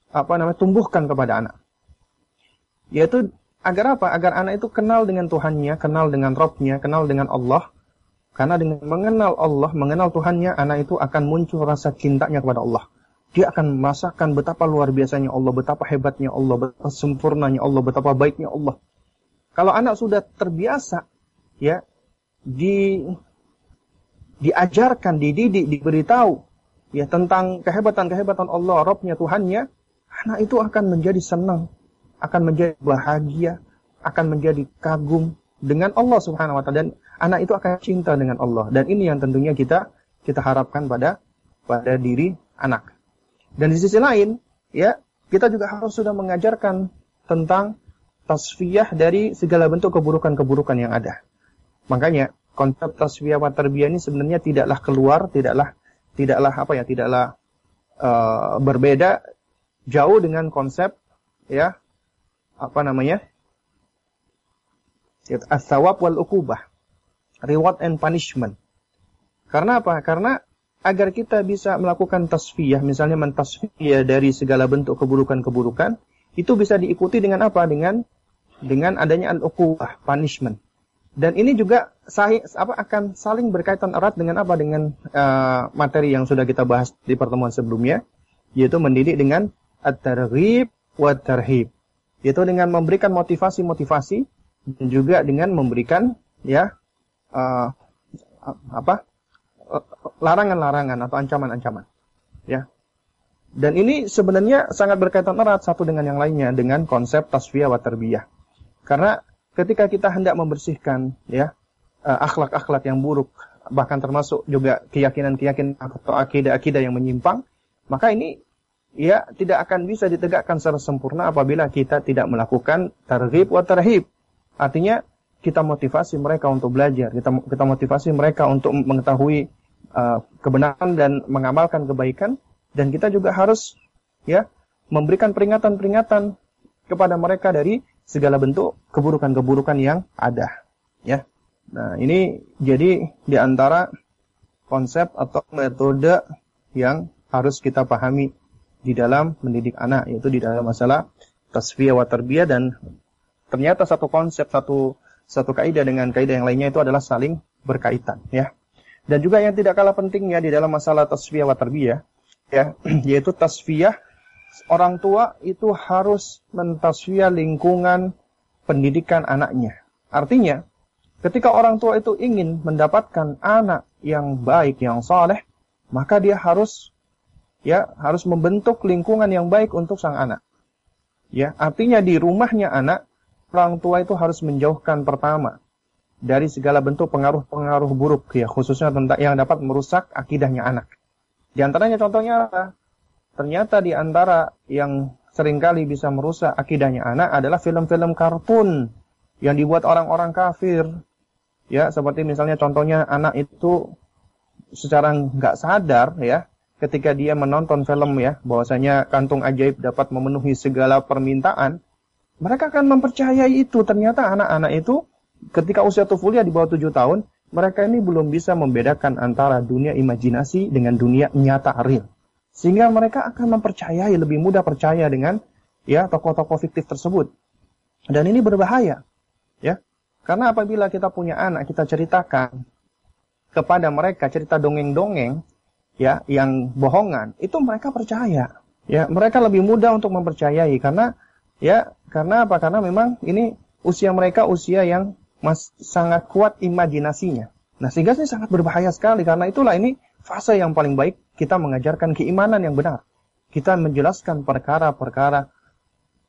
apa namanya tumbuhkan kepada anak. Yaitu agar apa? Agar anak itu kenal dengan Tuhannya, kenal dengan Robnya, kenal dengan Allah. Karena dengan mengenal Allah, mengenal Tuhannya, anak itu akan muncul rasa cintanya kepada Allah. Dia akan merasakan betapa luar biasanya Allah, betapa hebatnya Allah, betapa sempurnanya Allah, betapa baiknya Allah. Kalau anak sudah terbiasa, ya, di diajarkan, dididik, diberitahu ya tentang kehebatan-kehebatan Allah, Robnya, Tuhannya, anak itu akan menjadi senang, akan menjadi bahagia, akan menjadi kagum dengan Allah Subhanahu wa taala dan anak itu akan cinta dengan Allah dan ini yang tentunya kita kita harapkan pada pada diri anak. Dan di sisi lain, ya, kita juga harus sudah mengajarkan tentang tasfiyah dari segala bentuk keburukan-keburukan yang ada. Makanya konsep tasfiyah wa tarbiyah ini sebenarnya tidaklah keluar, tidaklah tidaklah apa ya, tidaklah uh, berbeda jauh dengan konsep ya apa namanya? as-sawab wal ukubah. Reward and punishment. Karena apa? Karena agar kita bisa melakukan tasfiyah, misalnya mentasfiyah dari segala bentuk keburukan-keburukan, itu bisa diikuti dengan apa? Dengan dengan adanya al-ukubah, punishment. Dan ini juga sahih, apa akan saling berkaitan erat dengan apa dengan uh, materi yang sudah kita bahas di pertemuan sebelumnya, yaitu mendidik dengan at-targhib wa tarhib. Yaitu dengan memberikan motivasi-motivasi dan juga dengan memberikan ya uh, apa larangan-larangan atau ancaman-ancaman. Ya. Dan ini sebenarnya sangat berkaitan erat satu dengan yang lainnya dengan konsep tasfiyah wa. Karena ketika kita hendak membersihkan ya eh, akhlak-akhlak yang buruk bahkan termasuk juga keyakinan-keyakinan atau akidah-akidah yang menyimpang maka ini ya tidak akan bisa ditegakkan secara sempurna apabila kita tidak melakukan targhib wa tarhib artinya kita motivasi mereka untuk belajar kita kita motivasi mereka untuk mengetahui uh, kebenaran dan mengamalkan kebaikan dan kita juga harus ya memberikan peringatan-peringatan kepada mereka dari segala bentuk keburukan-keburukan yang ada. Ya. Nah, ini jadi di antara konsep atau metode yang harus kita pahami di dalam mendidik anak, yaitu di dalam masalah tasfiyah wa tarbiyah dan ternyata satu konsep, satu satu kaidah dengan kaidah yang lainnya itu adalah saling berkaitan, ya. Dan juga yang tidak kalah pentingnya di dalam masalah tasfiyah wa tarbiyah, ya, yaitu tasfiyah orang tua itu harus mentasfiyah lingkungan pendidikan anaknya. Artinya, ketika orang tua itu ingin mendapatkan anak yang baik, yang soleh, maka dia harus ya harus membentuk lingkungan yang baik untuk sang anak. Ya, artinya di rumahnya anak, orang tua itu harus menjauhkan pertama dari segala bentuk pengaruh-pengaruh buruk ya, khususnya tentang yang dapat merusak akidahnya anak. Di antaranya contohnya apa? ternyata di antara yang sering kali bisa merusak akidahnya anak adalah film-film kartun yang dibuat orang-orang kafir. Ya, seperti misalnya contohnya anak itu secara nggak sadar ya, ketika dia menonton film ya, bahwasanya kantung ajaib dapat memenuhi segala permintaan, mereka akan mempercayai itu. Ternyata anak-anak itu ketika usia tufulia di bawah tujuh tahun, mereka ini belum bisa membedakan antara dunia imajinasi dengan dunia nyata real. Sehingga mereka akan mempercayai, lebih mudah percaya dengan ya tokoh-tokoh fiktif tersebut. Dan ini berbahaya. Ya. Karena apabila kita punya anak, kita ceritakan kepada mereka cerita dongeng-dongeng ya yang bohongan, itu mereka percaya. Ya, mereka lebih mudah untuk mempercayai karena ya karena apa? Karena memang ini usia mereka usia yang mas, sangat kuat imajinasinya. Nah, sehingga ini sangat berbahaya sekali karena itulah ini fase yang paling baik kita mengajarkan keimanan yang benar. Kita menjelaskan perkara-perkara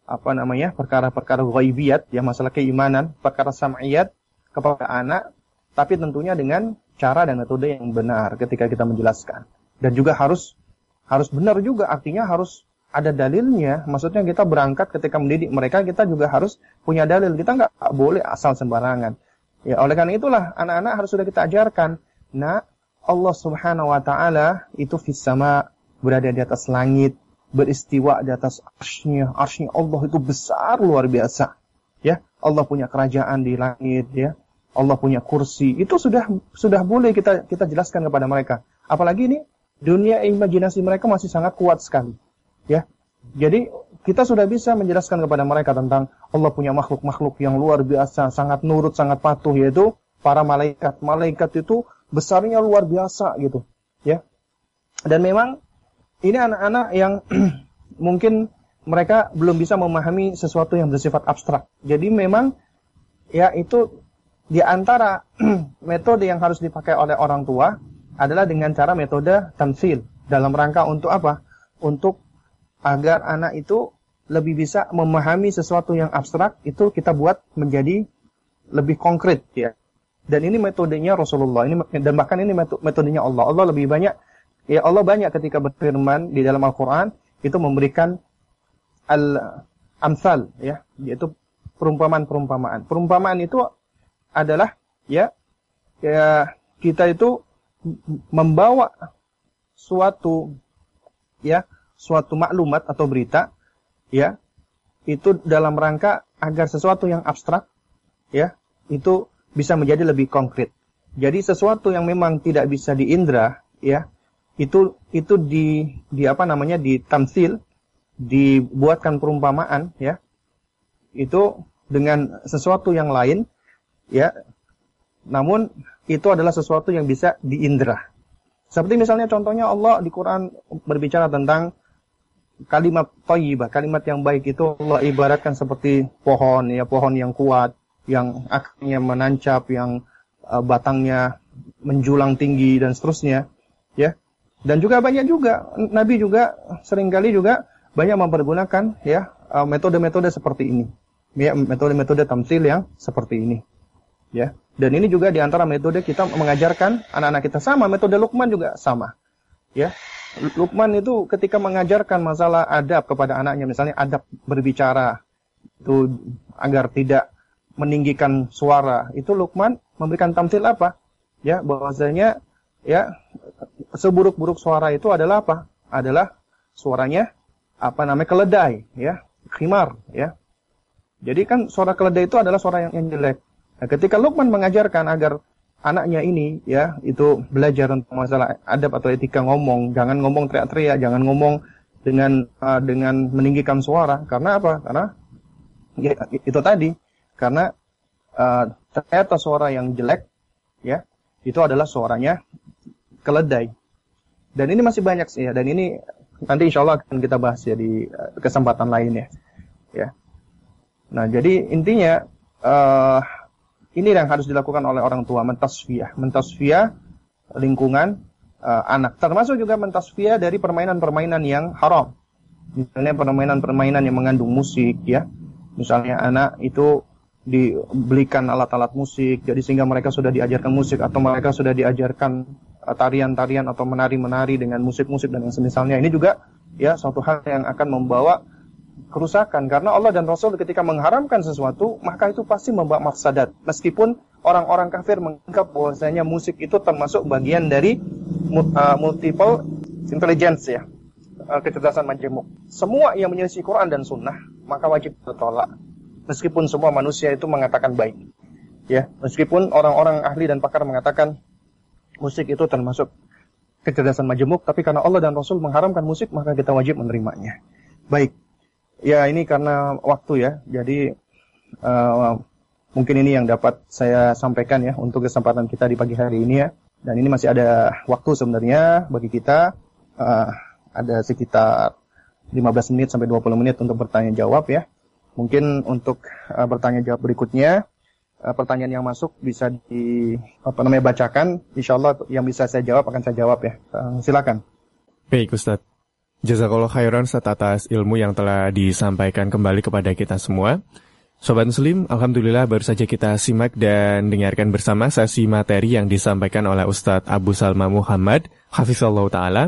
apa namanya? perkara-perkara ghaibiyat ya masalah keimanan, perkara sam'iyat kepada anak tapi tentunya dengan cara dan metode yang benar ketika kita menjelaskan dan juga harus harus benar juga. Artinya harus ada dalilnya. Maksudnya kita berangkat ketika mendidik mereka kita juga harus punya dalil. Kita nggak boleh asal sembarangan. Ya oleh karena itulah anak-anak harus sudah kita ajarkan nah Allah Subhanahu wa taala itu fis sama berada di atas langit beristiwa di atas arsnya arsnya Allah itu besar luar biasa. Ya Allah punya kerajaan di langit ya. Allah punya kursi. Itu sudah sudah boleh kita kita jelaskan kepada mereka. Apalagi ini dunia imajinasi mereka masih sangat kuat sekali. Ya. Jadi kita sudah bisa menjelaskan kepada mereka tentang Allah punya makhluk-makhluk yang luar biasa, sangat nurut, sangat patuh yaitu para malaikat. Malaikat itu besarnya luar biasa gitu, ya. Dan memang ini anak-anak yang mungkin mereka belum bisa memahami sesuatu yang bersifat abstrak. Jadi memang ya itu di antara metode yang harus dipakai oleh orang tua adalah dengan cara metode tamsil dalam rangka untuk apa? Untuk agar anak itu lebih bisa memahami sesuatu yang abstrak itu kita buat menjadi lebih konkret ya. Dan ini metodenya Rasulullah ini dan bahkan ini metodenya Allah. Allah lebih banyak ya Allah banyak ketika berfirman di dalam Al-Qur'an itu memberikan al amsal ya, yaitu perumpamaan-perumpamaan. Perumpamaan itu adalah ya ya kita itu membawa suatu ya suatu maklumat atau berita ya itu dalam rangka agar sesuatu yang abstrak ya itu bisa menjadi lebih konkret. Jadi sesuatu yang memang tidak bisa diindra ya itu itu di di apa namanya di tamsil dibuatkan perumpamaan ya itu dengan sesuatu yang lain ya namun itu adalah sesuatu yang bisa diindra. Seperti misalnya contohnya Allah di Quran berbicara tentang kalimat thayyibah, kalimat yang baik itu Allah ibaratkan seperti pohon ya, pohon yang kuat, yang akarnya menancap, yang uh, batangnya menjulang tinggi dan seterusnya, ya. Dan juga banyak juga Nabi juga sering kali juga banyak mempergunakan ya uh, metode-metode seperti ini. Ya, metode-metode tamsil yang seperti ini. Ya. Dan ini juga di antara metode kita mengajarkan anak-anak kita sama, metode Lukman juga sama. Ya. Lukman itu ketika mengajarkan masalah adab kepada anaknya, misalnya adab berbicara itu agar tidak meninggikan suara, itu Lukman memberikan tamsil apa? Ya, bahwasanya ya seburuk-buruk suara itu adalah apa? Adalah suaranya apa namanya keledai, ya, khimar, ya. Jadi kan suara keledai itu adalah suara yang, yang jelek. Nah, ketika Luqman mengajarkan agar anaknya ini ya itu belajar tentang masalah adab atau etika ngomong, jangan ngomong teriak-teriak, jangan ngomong dengan uh, dengan meninggikan suara. Karena apa? Karena ya, itu tadi. Karena uh, ternyata suara yang jelek ya itu adalah suaranya keledai. Dan ini masih banyak sih ya. Dan ini nanti insya Allah akan kita bahas ya di uh, kesempatan lain ya. Ya. Nah jadi intinya uh, ini yang harus dilakukan oleh orang tua, mentasfiyah. Mentasfiyah lingkungan uh, anak. Termasuk juga mentasfiyah dari permainan-permainan yang haram. Misalnya permainan-permainan yang mengandung musik ya. Misalnya anak itu dibelikan alat-alat musik, jadi sehingga mereka sudah diajarkan musik atau mereka sudah diajarkan uh, tarian-tarian atau menari-menari dengan musik-musik dan yang semisalnya. Ini juga ya suatu hal yang akan membawa kerusakan karena Allah dan Rasul ketika mengharamkan sesuatu maka itu pasti membawa mafsadat meskipun orang-orang kafir menganggap bahwasanya musik itu termasuk bagian dari uh, multiple intelligence ya, uh, kecerdasan majemuk. Semua yang menyelisih Quran dan Sunnah maka wajib ditolak. Meskipun semua manusia itu mengatakan baik, ya, meskipun orang-orang ahli dan pakar mengatakan musik itu termasuk kecerdasan majemuk, tapi karena Allah dan Rasul mengharamkan musik maka kita wajib menerimanya. Baik, ya ini karena waktu ya, jadi uh, mungkin ini yang dapat saya sampaikan ya untuk kesempatan kita di pagi hari ini ya. Dan ini masih ada waktu sebenarnya bagi kita uh, ada sekitar 15 menit sampai 20 menit untuk bertanya jawab ya. Mungkin untuk uh, bertanya jawab berikutnya uh, pertanyaan yang masuk bisa di apa namanya bacakan. Insya Allah yang bisa saya jawab akan saya jawab ya. Uh, silakan. Baik Ustaz. Jazakallah khairan atas ilmu yang telah disampaikan kembali kepada kita semua. Sobat Muslim, Alhamdulillah baru saja kita simak dan dengarkan bersama sesi materi yang disampaikan oleh Ustadz Abu Salma Muhammad, Hafizullah Ta'ala,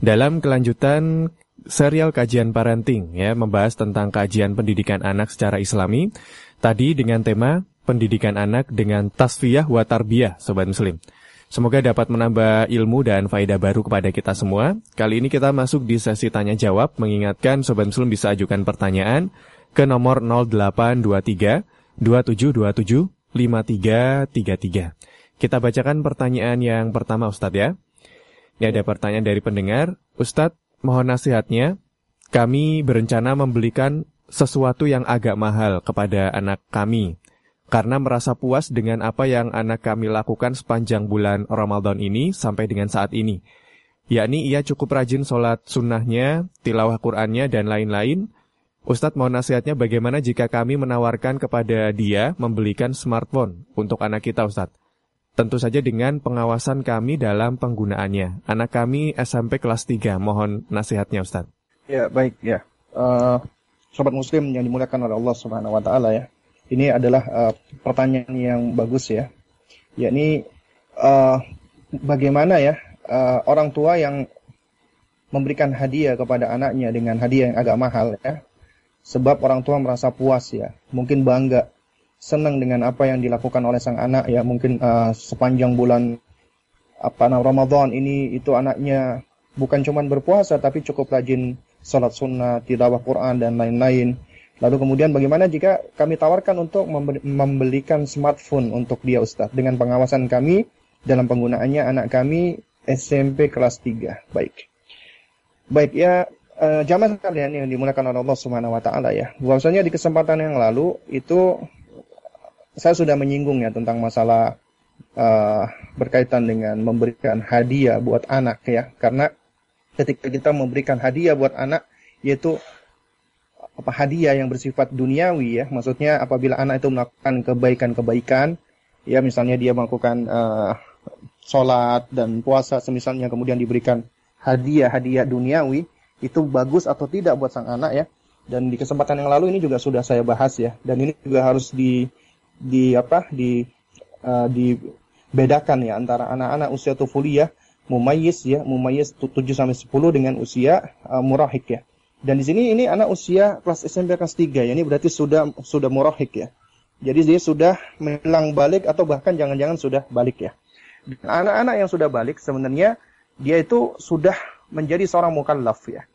dalam kelanjutan serial kajian parenting, ya, membahas tentang kajian pendidikan anak secara islami, tadi dengan tema pendidikan anak dengan tasfiyah wa tarbiyah, Sobat Muslim. Semoga dapat menambah ilmu dan faedah baru kepada kita semua. Kali ini kita masuk di sesi tanya jawab, mengingatkan Sobat Muslim bisa ajukan pertanyaan, ke nomor 0823 2727 5333. Kita bacakan pertanyaan yang pertama Ustadz ya. Ini ada pertanyaan dari pendengar. Ustadz, mohon nasihatnya. Kami berencana membelikan sesuatu yang agak mahal kepada anak kami. Karena merasa puas dengan apa yang anak kami lakukan sepanjang bulan Ramadan ini sampai dengan saat ini. Yakni ia cukup rajin sholat sunnahnya, tilawah Qur'annya, dan lain-lain Ustadz mau nasihatnya bagaimana jika kami menawarkan kepada dia membelikan smartphone untuk anak kita Ustadz? Tentu saja dengan pengawasan kami dalam penggunaannya. Anak kami SMP kelas 3, mohon nasihatnya Ustadz. Ya, baik ya. Uh, Sobat Muslim yang dimuliakan oleh Allah Subhanahu Wa Taala ya. Ini adalah uh, pertanyaan yang bagus ya. Yakni uh, bagaimana ya uh, orang tua yang memberikan hadiah kepada anaknya dengan hadiah yang agak mahal ya Sebab orang tua merasa puas ya, mungkin bangga, senang dengan apa yang dilakukan oleh sang anak ya, mungkin uh, sepanjang bulan apa namanya Ramadan ini itu anaknya bukan cuma berpuasa tapi cukup rajin sholat sunnah, tilawah Quran dan lain-lain. Lalu kemudian bagaimana jika kami tawarkan untuk membelikan smartphone untuk dia Ustaz dengan pengawasan kami dalam penggunaannya anak kami SMP kelas 3. Baik. Baik ya uh, jamaah sekalian yang dimuliakan oleh Allah Subhanahu wa taala ya. Bahwasanya di kesempatan yang lalu itu saya sudah menyinggung ya tentang masalah uh, berkaitan dengan memberikan hadiah buat anak ya. Karena ketika kita memberikan hadiah buat anak yaitu apa hadiah yang bersifat duniawi ya. Maksudnya apabila anak itu melakukan kebaikan-kebaikan ya misalnya dia melakukan uh, sholat dan puasa semisalnya kemudian diberikan hadiah-hadiah duniawi itu bagus atau tidak buat sang anak ya. Dan di kesempatan yang lalu ini juga sudah saya bahas ya. Dan ini juga harus di di apa di uh, dibedakan ya antara anak-anak usia tufuliyah mumayyiz ya, mumayyiz 7 sampai 10 dengan usia uh, murahik ya. Dan di sini ini anak usia kelas SMP kelas 3 ya. Ini berarti sudah sudah murahik ya. Jadi dia sudah menjelang balik atau bahkan jangan-jangan sudah balik ya. Anak-anak yang sudah balik sebenarnya dia itu sudah menjadi seorang mukallaf ya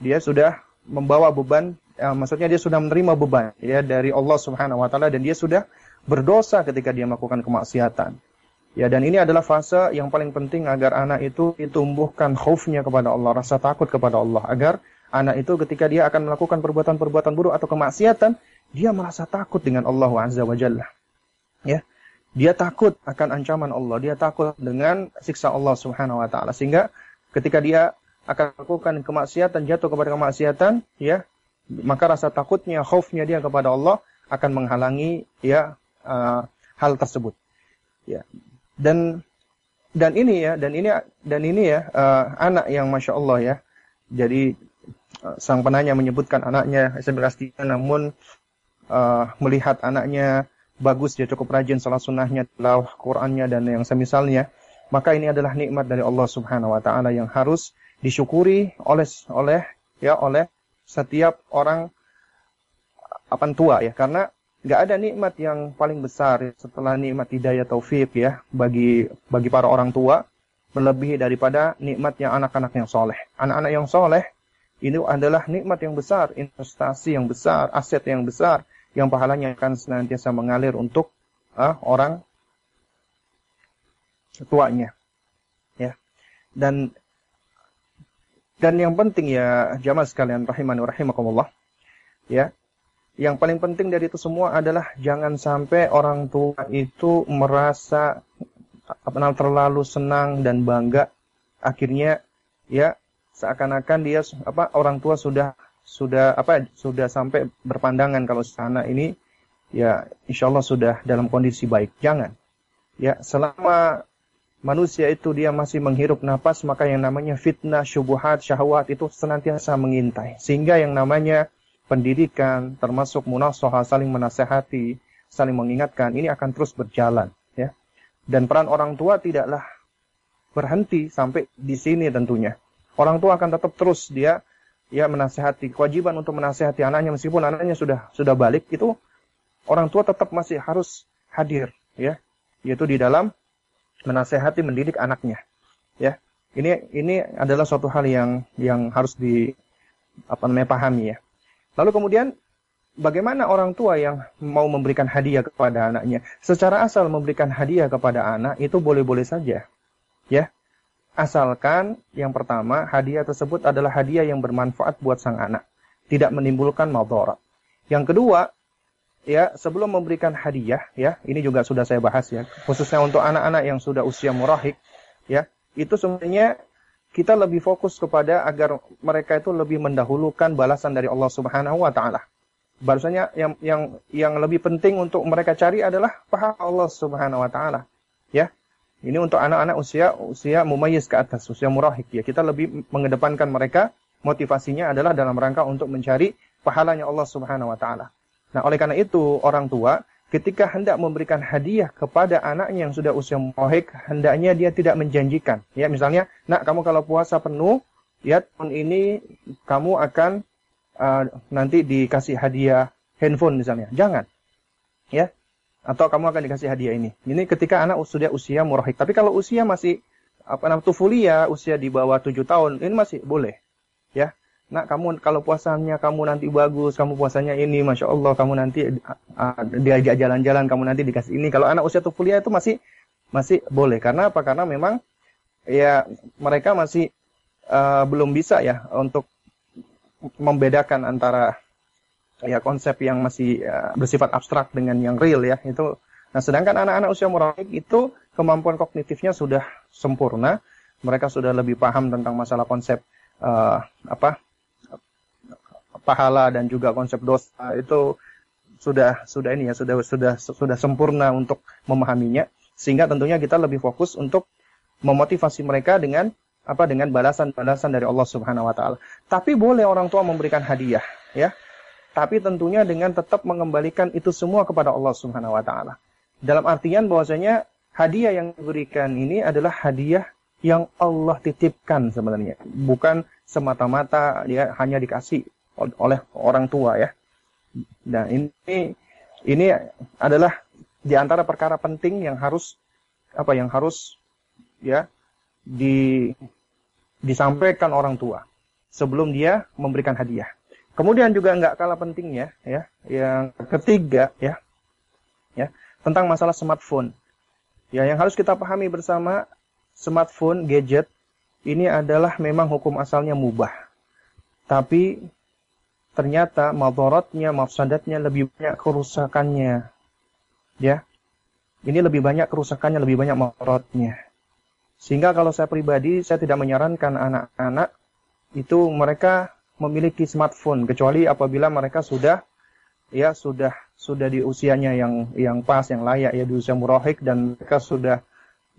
dia sudah membawa beban, ya, maksudnya dia sudah menerima beban ya dari Allah Subhanahu wa taala dan dia sudah berdosa ketika dia melakukan kemaksiatan. Ya dan ini adalah fase yang paling penting agar anak itu ditumbuhkan khaufnya kepada Allah, rasa takut kepada Allah agar anak itu ketika dia akan melakukan perbuatan-perbuatan buruk atau kemaksiatan, dia merasa takut dengan Allah Azza wa Jalla. Ya. Dia takut akan ancaman Allah, dia takut dengan siksa Allah Subhanahu wa taala sehingga ketika dia akan melakukan kemaksiatan, jatuh kepada kemaksiatan, ya, maka rasa takutnya, khaufnya dia kepada Allah akan menghalangi ya uh, hal tersebut. Ya. Dan dan ini ya, dan ini dan ini ya uh, anak yang masya Allah ya. Jadi sang penanya menyebutkan anaknya SMP kelas 3 namun uh, melihat anaknya bagus dia cukup rajin salat sunnahnya, tilawah Qur'annya dan yang semisalnya, maka ini adalah nikmat dari Allah Subhanahu wa taala yang harus disyukuri oleh oleh ya oleh setiap orang apa tua ya karena nggak ada nikmat yang paling besar setelah nikmat hidayah taufik ya bagi bagi para orang tua melebihi daripada nikmatnya anak-anak yang soleh. Anak-anak yang soleh ini adalah nikmat yang besar, investasi yang besar, aset yang besar, yang pahalanya akan senantiasa mengalir untuk uh, orang tuanya. Ya. Dan dan yang penting ya jamaah sekalian rahimani rahimakumullah. Ya. Yang paling penting dari itu semua adalah jangan sampai orang tua itu merasa terlalu senang dan bangga akhirnya ya seakan-akan dia apa orang tua sudah sudah apa sudah sampai berpandangan kalau sana ini ya insya Allah sudah dalam kondisi baik. Jangan. Ya selama manusia itu dia masih menghirup nafas maka yang namanya fitnah, syubhat, syahwat itu senantiasa mengintai. Sehingga yang namanya pendidikan termasuk munasohah saling menasehati, saling mengingatkan ini akan terus berjalan ya. Dan peran orang tua tidaklah berhenti sampai di sini tentunya. Orang tua akan tetap terus dia ya menasehati kewajiban untuk menasehati anaknya. Meskipun anaknya sudah sudah balik itu orang tua tetap masih harus hadir ya. Yaitu di dalam menasehati mendidik anaknya ya. Ini ini adalah suatu hal yang yang harus di apa namanya pahami ya. Lalu kemudian bagaimana orang tua yang mau memberikan hadiah kepada anaknya? Secara asal memberikan hadiah kepada anak itu boleh-boleh saja ya Asalkan yang pertama hadiah tersebut adalah hadiah yang bermanfaat buat sang anak, tidak menimbulkan madarat. Yang kedua, ya sebelum memberikan hadiah, ya ini juga sudah saya bahas ya, khususnya untuk anak-anak yang sudah usia murahik, ya itu sebenarnya kita lebih fokus kepada agar mereka itu lebih mendahulukan balasan dari Allah Subhanahu Wa Taala. Bahasanya yang yang yang lebih penting untuk mereka cari adalah pahala Allah Subhanahu Wa Taala, ya ini untuk anak-anak usia usia mumayyiz ke atas, usia murahik ya. Kita lebih mengedepankan mereka motivasinya adalah dalam rangka untuk mencari pahalanya Allah Subhanahu wa taala. Nah, oleh karena itu orang tua ketika hendak memberikan hadiah kepada anaknya yang sudah usia murahik, hendaknya dia tidak menjanjikan. Ya, misalnya, "Nak, kamu kalau puasa penuh, ya tahun ini kamu akan uh, nanti dikasih hadiah handphone misalnya." Jangan. Ya, atau kamu akan dikasih hadiah ini. Ini ketika anak sudah usia murahik. Tapi kalau usia masih apa namanya tufulia, usia di bawah tujuh tahun, ini masih boleh. Ya. Nak kamu kalau puasanya kamu nanti bagus, kamu puasanya ini, masya Allah, kamu nanti diajak jalan-jalan, kamu nanti dikasih ini. Kalau anak usia tufulia itu masih masih boleh. Karena apa? Karena memang ya mereka masih uh, belum bisa ya untuk membedakan antara ya konsep yang masih ya, bersifat abstrak dengan yang real ya itu. Nah sedangkan anak-anak usia murahik itu kemampuan kognitifnya sudah sempurna mereka sudah lebih paham tentang masalah konsep uh, apa pahala dan juga konsep dosa itu sudah sudah ini ya sudah sudah sudah sempurna untuk memahaminya. Sehingga tentunya kita lebih fokus untuk memotivasi mereka dengan apa dengan balasan-balasan dari Allah Subhanahu wa taala. Tapi boleh orang tua memberikan hadiah ya tapi tentunya dengan tetap mengembalikan itu semua kepada Allah Subhanahu wa taala. Dalam artian bahwasanya hadiah yang diberikan ini adalah hadiah yang Allah titipkan sebenarnya, bukan semata-mata dia hanya dikasih oleh orang tua ya. Nah, ini ini adalah di antara perkara penting yang harus apa yang harus ya di disampaikan orang tua sebelum dia memberikan hadiah. Kemudian juga nggak kalah pentingnya ya, yang ketiga ya, ya tentang masalah smartphone. Ya, yang harus kita pahami bersama smartphone, gadget ini adalah memang hukum asalnya mubah. Tapi ternyata madaratnya, mafsadatnya lebih banyak kerusakannya. Ya. Ini lebih banyak kerusakannya, lebih banyak madaratnya. Sehingga kalau saya pribadi, saya tidak menyarankan anak-anak itu mereka memiliki smartphone kecuali apabila mereka sudah ya sudah sudah di usianya yang yang pas yang layak ya di usia murahik dan mereka sudah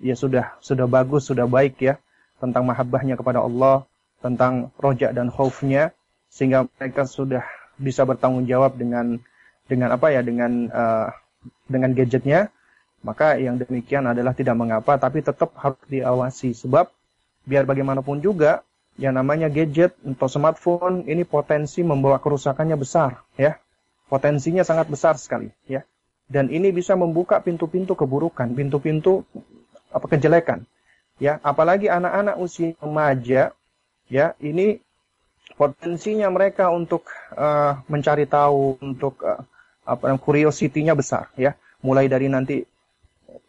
ya sudah sudah bagus sudah baik ya tentang mahabbahnya kepada Allah tentang rojak dan khaufnya sehingga mereka sudah bisa bertanggung jawab dengan dengan apa ya dengan uh, dengan gadgetnya maka yang demikian adalah tidak mengapa tapi tetap harus diawasi. Sebab biar bagaimanapun juga yang namanya gadget atau smartphone ini potensi membawa kerusakannya besar ya. Potensinya sangat besar sekali ya. Dan ini bisa membuka pintu-pintu keburukan pintu-pintu apa kejelekan Ya, apalagi anak-anak usia remaja, ya, ini potensinya mereka untuk uh, mencari tahu, untuk uh, apa curiosity-nya besar, ya. Mulai dari nanti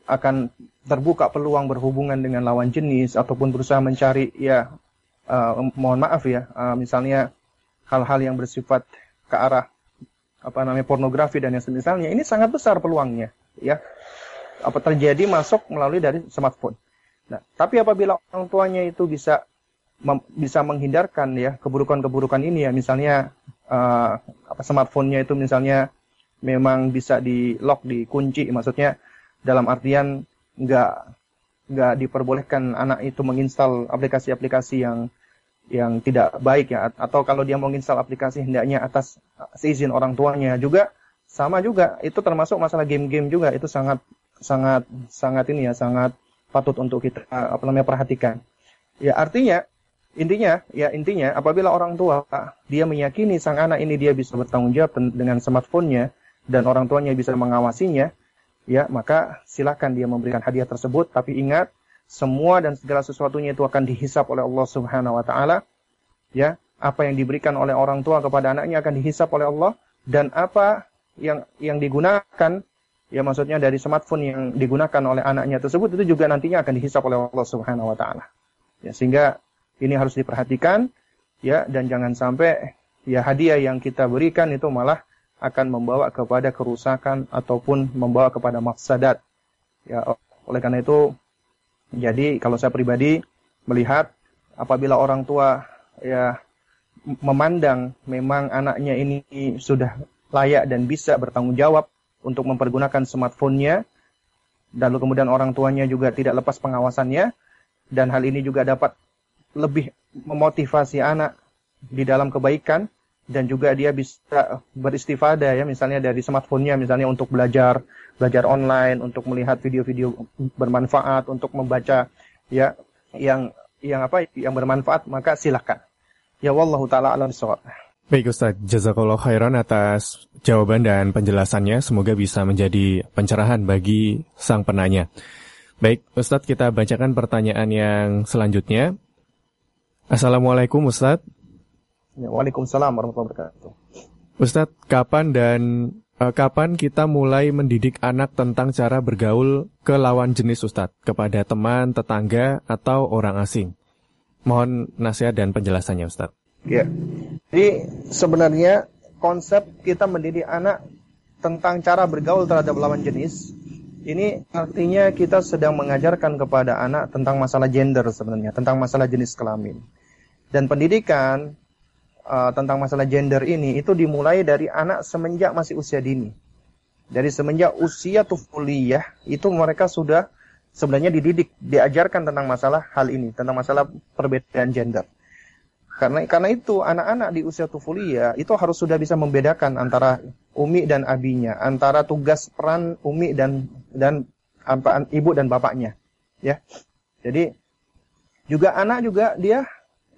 akan terbuka peluang berhubungan dengan lawan jenis ataupun berusaha mencari ya uh, mohon maaf ya uh, misalnya hal-hal yang bersifat ke arah apa namanya pornografi dan yang semisalnya ini sangat besar peluangnya ya apa terjadi masuk melalui dari smartphone. Nah, tapi apabila orang tuanya itu bisa mem, bisa menghindarkan ya keburukan-keburukan ini ya misalnya uh, apa smartphone-nya itu misalnya memang bisa di lock dikunci maksudnya dalam artian nggak nggak diperbolehkan anak itu menginstal aplikasi-aplikasi yang yang tidak baik ya atau kalau dia mau menginstal aplikasi hendaknya atas seizin orang tuanya juga sama juga. Itu termasuk masalah game-game juga. Itu sangat sangat sangat ini ya sangat patut untuk kita apa namanya perhatikan. Ya artinya intinya ya intinya apabila orang tua dia meyakini sang anak ini dia bisa bertanggung jawab dengan smartphone-nya dan orang tuanya bisa mengawasinya ya maka silakan dia memberikan hadiah tersebut. Tapi ingat semua dan segala sesuatunya itu akan dihisap oleh Allah Subhanahu wa taala ya apa yang diberikan oleh orang tua kepada anaknya akan dihisap oleh Allah dan apa yang yang digunakan ya maksudnya dari smartphone yang digunakan oleh anaknya tersebut itu juga nantinya akan dihisap oleh Allah Subhanahu wa taala ya sehingga ini harus diperhatikan ya dan jangan sampai ya hadiah yang kita berikan itu malah akan membawa kepada kerusakan ataupun membawa kepada maksadat. Ya, oleh karena itu, jadi kalau saya pribadi melihat apabila orang tua ya memandang memang anaknya ini sudah layak dan bisa bertanggung jawab untuk mempergunakan smartphone-nya, lalu kemudian orang tuanya juga tidak lepas pengawasannya, dan hal ini juga dapat lebih memotivasi anak di dalam kebaikan, dan juga dia bisa beristifadah ya misalnya dari smartphone-nya misalnya untuk belajar belajar online untuk melihat video-video bermanfaat untuk membaca ya yang yang apa yang bermanfaat maka silakan ya wallahu taala alam bisawab Baik Ustaz, jazakallah khairan atas jawaban dan penjelasannya. Semoga bisa menjadi pencerahan bagi sang penanya. Baik Ustadz, kita bacakan pertanyaan yang selanjutnya. Assalamualaikum Ustadz. Ya, Waalaikumsalam warahmatullahi wabarakatuh. Ustadz, kapan dan uh, kapan kita mulai mendidik anak tentang cara bergaul ke lawan jenis Ustadz, kepada teman, tetangga, atau orang asing? Mohon nasihat dan penjelasannya Ustadz. Ya, jadi sebenarnya konsep kita mendidik anak tentang cara bergaul terhadap lawan jenis ini artinya kita sedang mengajarkan kepada anak tentang masalah gender sebenarnya, tentang masalah jenis kelamin. Dan pendidikan uh, tentang masalah gender ini itu dimulai dari anak semenjak masih usia dini. Dari semenjak usia tufuliyah itu mereka sudah sebenarnya dididik, diajarkan tentang masalah hal ini, tentang masalah perbedaan gender. Karena karena itu anak-anak di usia tufuliyah itu harus sudah bisa membedakan antara umi dan abinya, antara tugas peran umi dan dan apa ibu dan bapaknya, ya. Jadi juga anak juga dia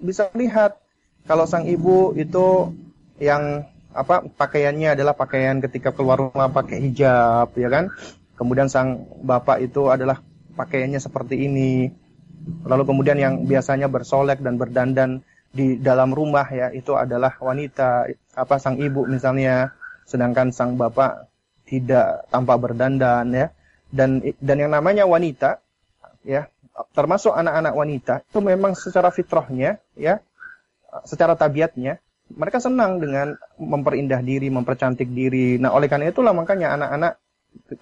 bisa lihat kalau sang ibu itu yang apa pakaiannya adalah pakaian ketika keluar rumah pakai hijab ya kan? Kemudian sang bapak itu adalah pakaiannya seperti ini. Lalu kemudian yang biasanya bersolek dan berdandan di dalam rumah ya itu adalah wanita apa sang ibu misalnya. Sedangkan sang bapak tidak tampak berdandan ya. Dan dan yang namanya wanita ya termasuk anak-anak wanita itu memang secara fitrahnya ya secara tabiatnya mereka senang dengan memperindah diri, mempercantik diri. Nah, oleh karena itulah makanya anak-anak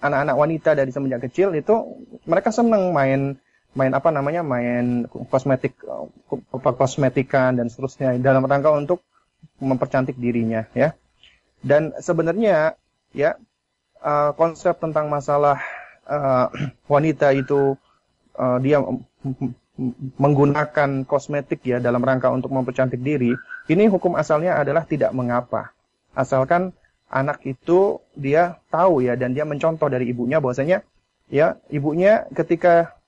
anak-anak wanita dari semenjak kecil itu mereka senang main main apa namanya main kosmetik kosmetikan dan seterusnya dalam rangka untuk mempercantik dirinya ya dan sebenarnya ya uh, konsep tentang masalah uh, wanita itu dia menggunakan kosmetik ya dalam rangka untuk mempercantik diri, ini hukum asalnya adalah tidak mengapa. Asalkan anak itu dia tahu ya dan dia mencontoh dari ibunya bahwasanya ya ibunya ketika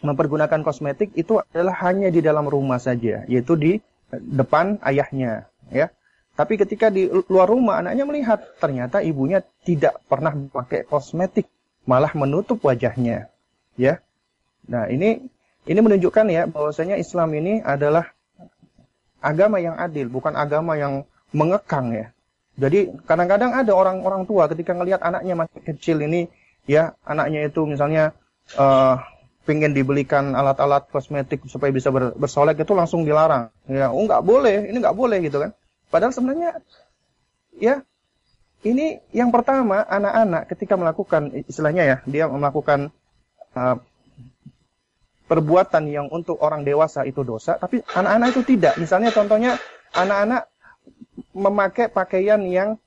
mempergunakan kosmetik itu adalah hanya di dalam rumah saja, yaitu di depan ayahnya, ya. Tapi ketika di luar rumah anaknya melihat ternyata ibunya tidak pernah pakai kosmetik, malah menutup wajahnya, ya. Nah, ini Ini menunjukkan ya bahwasanya Islam ini adalah agama yang adil, bukan agama yang mengekang ya. Jadi kadang-kadang ada orang-orang tua ketika ngelihat anaknya masih kecil ini ya anaknya itu misalnya uh, pengen dibelikan alat-alat kosmetik supaya bisa ber, bersolek itu langsung dilarang. Ya, oh nggak boleh, ini nggak boleh gitu kan. Padahal sebenarnya ya ini yang pertama anak-anak ketika melakukan istilahnya ya dia melakukan uh, perbuatan yang untuk orang dewasa itu dosa, tapi anak-anak itu tidak. Misalnya contohnya anak-anak memakai pakaian yang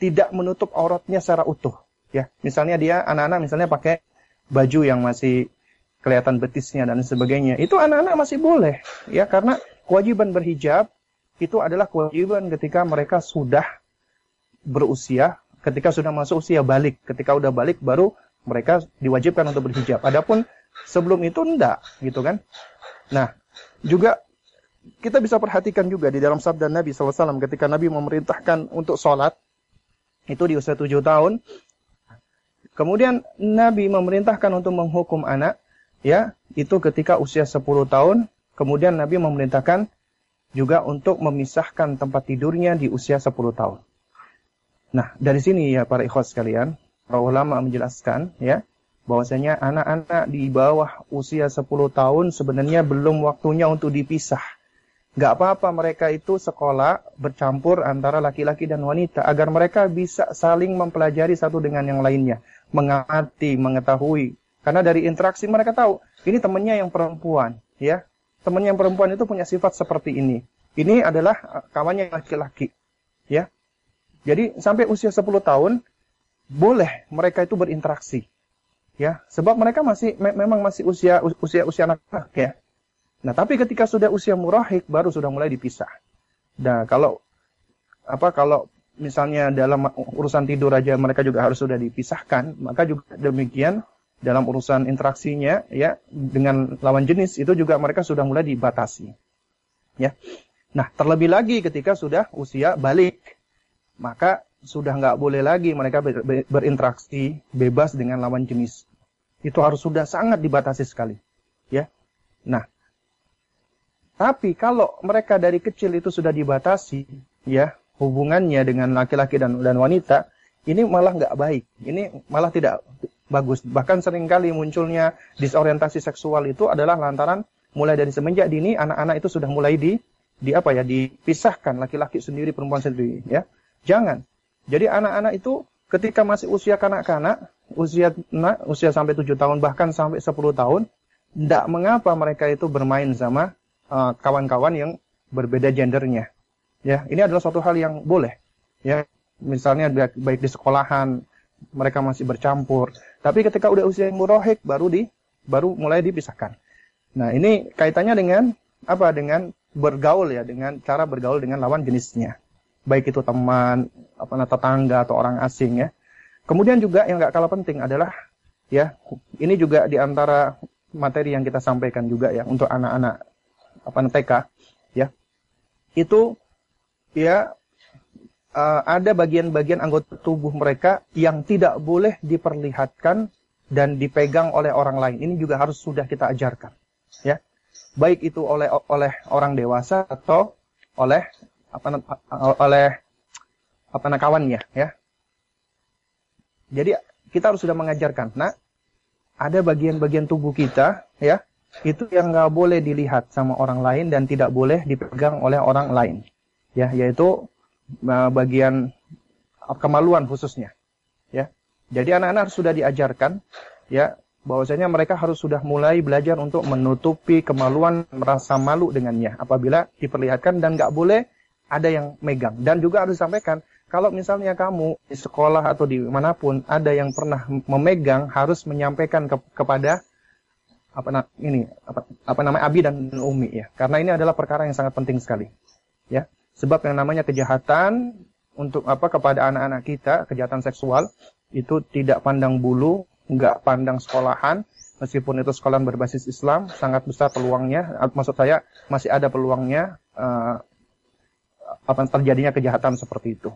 tidak menutup auratnya secara utuh. Ya, misalnya dia anak-anak misalnya pakai baju yang masih kelihatan betisnya dan sebagainya. Itu anak-anak masih boleh, ya karena kewajiban berhijab itu adalah kewajiban ketika mereka sudah berusia, ketika sudah masuk usia balik. Ketika udah balik baru mereka diwajibkan untuk berhijab. Adapun sebelum itu enggak, gitu kan? Nah, juga kita bisa perhatikan juga di dalam sabda Nabi SAW ketika Nabi memerintahkan untuk sholat itu di usia tujuh tahun. Kemudian Nabi memerintahkan untuk menghukum anak, ya itu ketika usia sepuluh tahun. Kemudian Nabi memerintahkan juga untuk memisahkan tempat tidurnya di usia sepuluh tahun. Nah dari sini ya para ikhwas sekalian, para ulama menjelaskan ya bahwasanya anak-anak di bawah usia 10 tahun sebenarnya belum waktunya untuk dipisah Gak apa-apa mereka itu sekolah bercampur antara laki-laki dan wanita agar mereka bisa saling mempelajari satu dengan yang lainnya, mengerti, mengetahui. Karena dari interaksi mereka tahu ini temannya yang perempuan, ya. Temannya yang perempuan itu punya sifat seperti ini. Ini adalah uh, kawannya laki-laki, ya. Jadi sampai usia 10 tahun boleh mereka itu berinteraksi, ya. Sebab mereka masih me memang masih usia usia usia anak-anak, ya Nah, tapi ketika sudah usia murahik baru sudah mulai dipisah. Nah, kalau apa kalau misalnya dalam urusan tidur aja mereka juga harus sudah dipisahkan, maka juga demikian dalam urusan interaksinya ya dengan lawan jenis itu juga mereka sudah mulai dibatasi. Ya. Nah, terlebih lagi ketika sudah usia balik, maka sudah nggak boleh lagi mereka ber, ber, berinteraksi bebas dengan lawan jenis. Itu harus sudah sangat dibatasi sekali. Ya. Nah, tapi kalau mereka dari kecil itu sudah dibatasi, ya hubungannya dengan laki-laki dan dan wanita, ini malah nggak baik. Ini malah tidak bagus. Bahkan sering kali munculnya disorientasi seksual itu adalah lantaran mulai dari semenjak dini anak-anak itu sudah mulai di di apa ya dipisahkan laki-laki sendiri perempuan sendiri ya. Jangan. Jadi anak-anak itu ketika masih usia kanak-kanak, usia nah, usia sampai 7 tahun bahkan sampai 10 tahun, tidak mengapa mereka itu bermain sama Eh, kawan-kawan uh, yang berbeda gendernya. Ya, ini adalah suatu hal yang boleh. Ya, misalnya baik di sekolahan mereka masih bercampur, tapi ketika udah usia yang murohik baru di baru mulai dipisahkan. Nah, ini kaitannya dengan apa? Dengan bergaul ya, dengan cara bergaul dengan lawan jenisnya. Baik itu teman, apa tetangga atau orang asing ya. Kemudian juga yang nggak kalah penting adalah ya, ini juga di antara materi yang kita sampaikan juga ya untuk anak-anak apa TK ya itu ya uh, ada bagian-bagian anggota tubuh mereka yang tidak boleh diperlihatkan dan dipegang oleh orang lain. Ini juga harus sudah kita ajarkan, ya. Baik itu oleh oleh orang dewasa atau oleh apa oleh apa kawannya, ya. Jadi kita harus sudah mengajarkan. Nah, ada bagian-bagian tubuh kita, ya, itu yang nggak boleh dilihat sama orang lain dan tidak boleh dipegang oleh orang lain. Ya, yaitu uh, bagian kemaluan khususnya. Ya. Jadi anak-anak sudah diajarkan ya bahwasanya mereka harus sudah mulai belajar untuk menutupi kemaluan merasa malu dengannya apabila diperlihatkan dan nggak boleh ada yang megang. Dan juga harus disampaikan kalau misalnya kamu di sekolah atau di mana pun ada yang pernah memegang harus menyampaikan ke, kepada apa ini apa, apa namanya abi dan umi ya. Karena ini adalah perkara yang sangat penting sekali ya. Sebab yang namanya kejahatan untuk apa kepada anak-anak kita kejahatan seksual itu tidak pandang bulu nggak pandang sekolahan. Meskipun itu sekolah berbasis Islam sangat besar peluangnya. Maksud saya masih ada peluangnya uh, apa terjadinya kejahatan seperti itu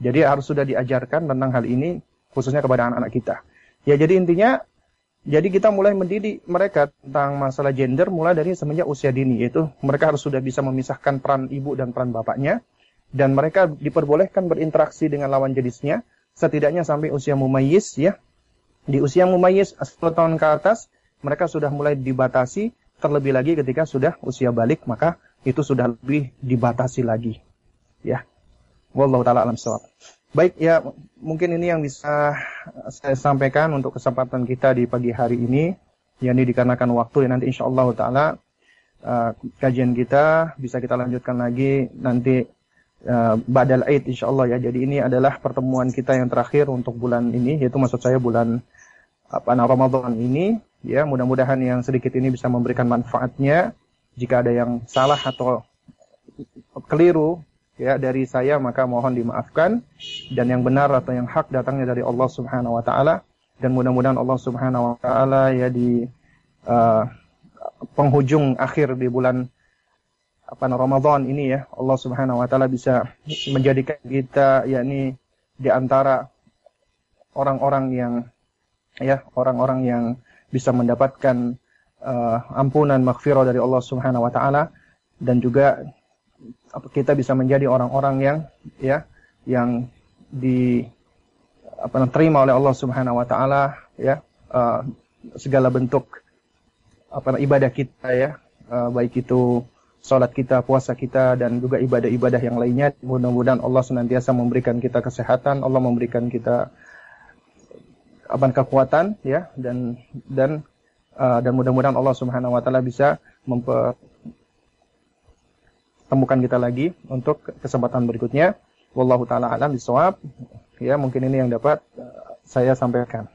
jadi harus sudah diajarkan tentang hal ini khususnya kepada anak-anak kita ya jadi intinya Jadi kita mulai mendidik mereka tentang masalah gender mulai dari semenjak usia dini yaitu mereka harus sudah bisa memisahkan peran ibu dan peran bapaknya dan mereka diperbolehkan berinteraksi dengan lawan jenisnya setidaknya sampai usia mumayyiz ya. Di usia mumayyiz 10 tahun ke atas mereka sudah mulai dibatasi terlebih lagi ketika sudah usia balik maka itu sudah lebih dibatasi lagi. Ya. Wallahu taala alam Baik ya, mungkin ini yang bisa saya sampaikan untuk kesempatan kita di pagi hari ini. Ya ini dikarenakan waktu ya nanti insya Allah taala uh, kajian kita bisa kita lanjutkan lagi nanti uh, badal Aid insya Allah ya. Jadi ini adalah pertemuan kita yang terakhir untuk bulan ini, yaitu maksud saya bulan apa Ramadan ini. Ya mudah-mudahan yang sedikit ini bisa memberikan manfaatnya. Jika ada yang salah atau keliru ya dari saya maka mohon dimaafkan. Dan yang benar atau yang hak datangnya dari Allah Subhanahu wa taala. Dan mudah-mudahan Allah Subhanahu wa taala ya di uh, penghujung akhir di bulan apa Ramadan ini ya Allah Subhanahu wa taala bisa menjadikan kita yakni di antara orang-orang yang ya orang-orang yang bisa mendapatkan uh, ampunan maghfirah dari Allah Subhanahu wa taala dan juga kita bisa menjadi orang-orang yang ya yang di apa terima oleh Allah Subhanahu wa taala ya uh, segala bentuk apa ibadah kita ya uh, baik itu salat kita, puasa kita dan juga ibadah-ibadah yang lainnya. Mudah-mudahan Allah senantiasa memberikan kita kesehatan, Allah memberikan kita apa kekuatan ya dan dan uh, dan mudah-mudahan Allah Subhanahu wa taala bisa temukan kita lagi untuk kesempatan berikutnya. Wallahu taala alam bisawab. Ya, mungkin ini yang dapat uh, saya sampaikan.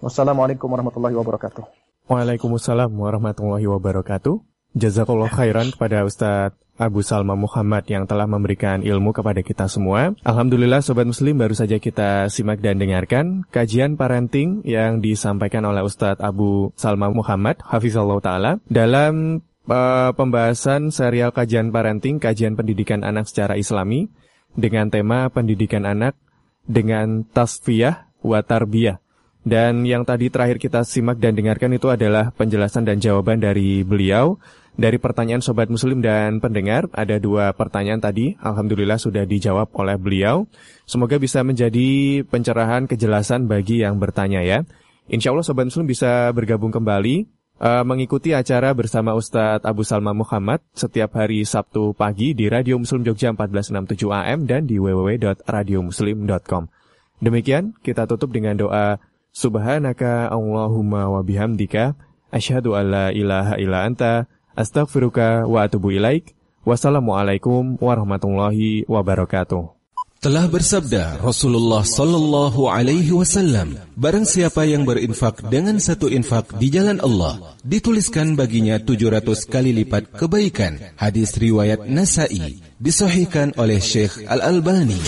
Wassalamualaikum warahmatullahi wabarakatuh. Waalaikumsalam warahmatullahi wabarakatuh. Jazakallah khairan kepada Ustadz Abu Salma Muhammad yang telah memberikan ilmu kepada kita semua. Alhamdulillah Sobat Muslim baru saja kita simak dan dengarkan kajian parenting yang disampaikan oleh Ustadz Abu Salma Muhammad, Hafizallah Ta'ala, dalam uh, pembahasan serial kajian parenting, kajian pendidikan anak secara islami dengan tema pendidikan anak dengan tasfiyah wa tarbiyah. Dan yang tadi terakhir kita simak dan dengarkan itu adalah penjelasan dan jawaban dari beliau dari pertanyaan sobat muslim dan pendengar. Ada dua pertanyaan tadi, alhamdulillah sudah dijawab oleh beliau. Semoga bisa menjadi pencerahan kejelasan bagi yang bertanya ya. Insya Allah sobat muslim bisa bergabung kembali uh, mengikuti acara bersama Ustadz Abu Salma Muhammad setiap hari Sabtu pagi di Radio Muslim Jogja 1467 AM dan di www.radiomuslim.com. Demikian kita tutup dengan doa Subhanaka Allahumma wa bihamdika asyhadu an la ilaha illa anta astaghfiruka wa atubu ilaik. Wassalamualaikum warahmatullahi wabarakatuh. Telah bersabda Rasulullah Sallallahu Alaihi Wasallam, barang siapa yang berinfak dengan satu infak di jalan Allah, dituliskan baginya 700 kali lipat kebaikan. Hadis riwayat Nasai, disahihkan oleh Syekh Al Albani.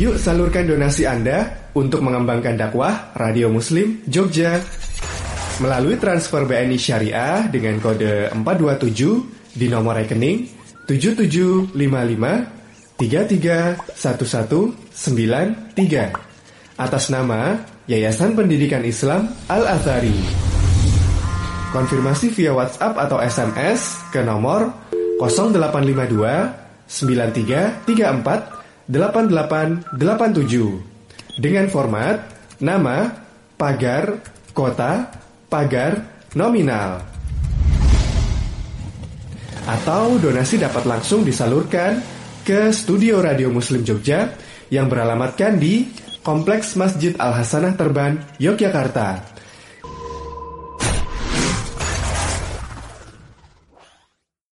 Yuk salurkan donasi Anda untuk mengembangkan dakwah Radio Muslim Jogja melalui transfer BNI Syariah dengan kode 427 di nomor rekening 7755 331193 atas nama Yayasan Pendidikan Islam Al-Azhari. Konfirmasi via WhatsApp atau SMS ke nomor 0852 9334 8887 dengan format nama, pagar, kota, pagar, nominal. Atau donasi dapat langsung disalurkan ke studio Radio Muslim Jogja yang beralamatkan di Kompleks Masjid Al Hasanah Terban, Yogyakarta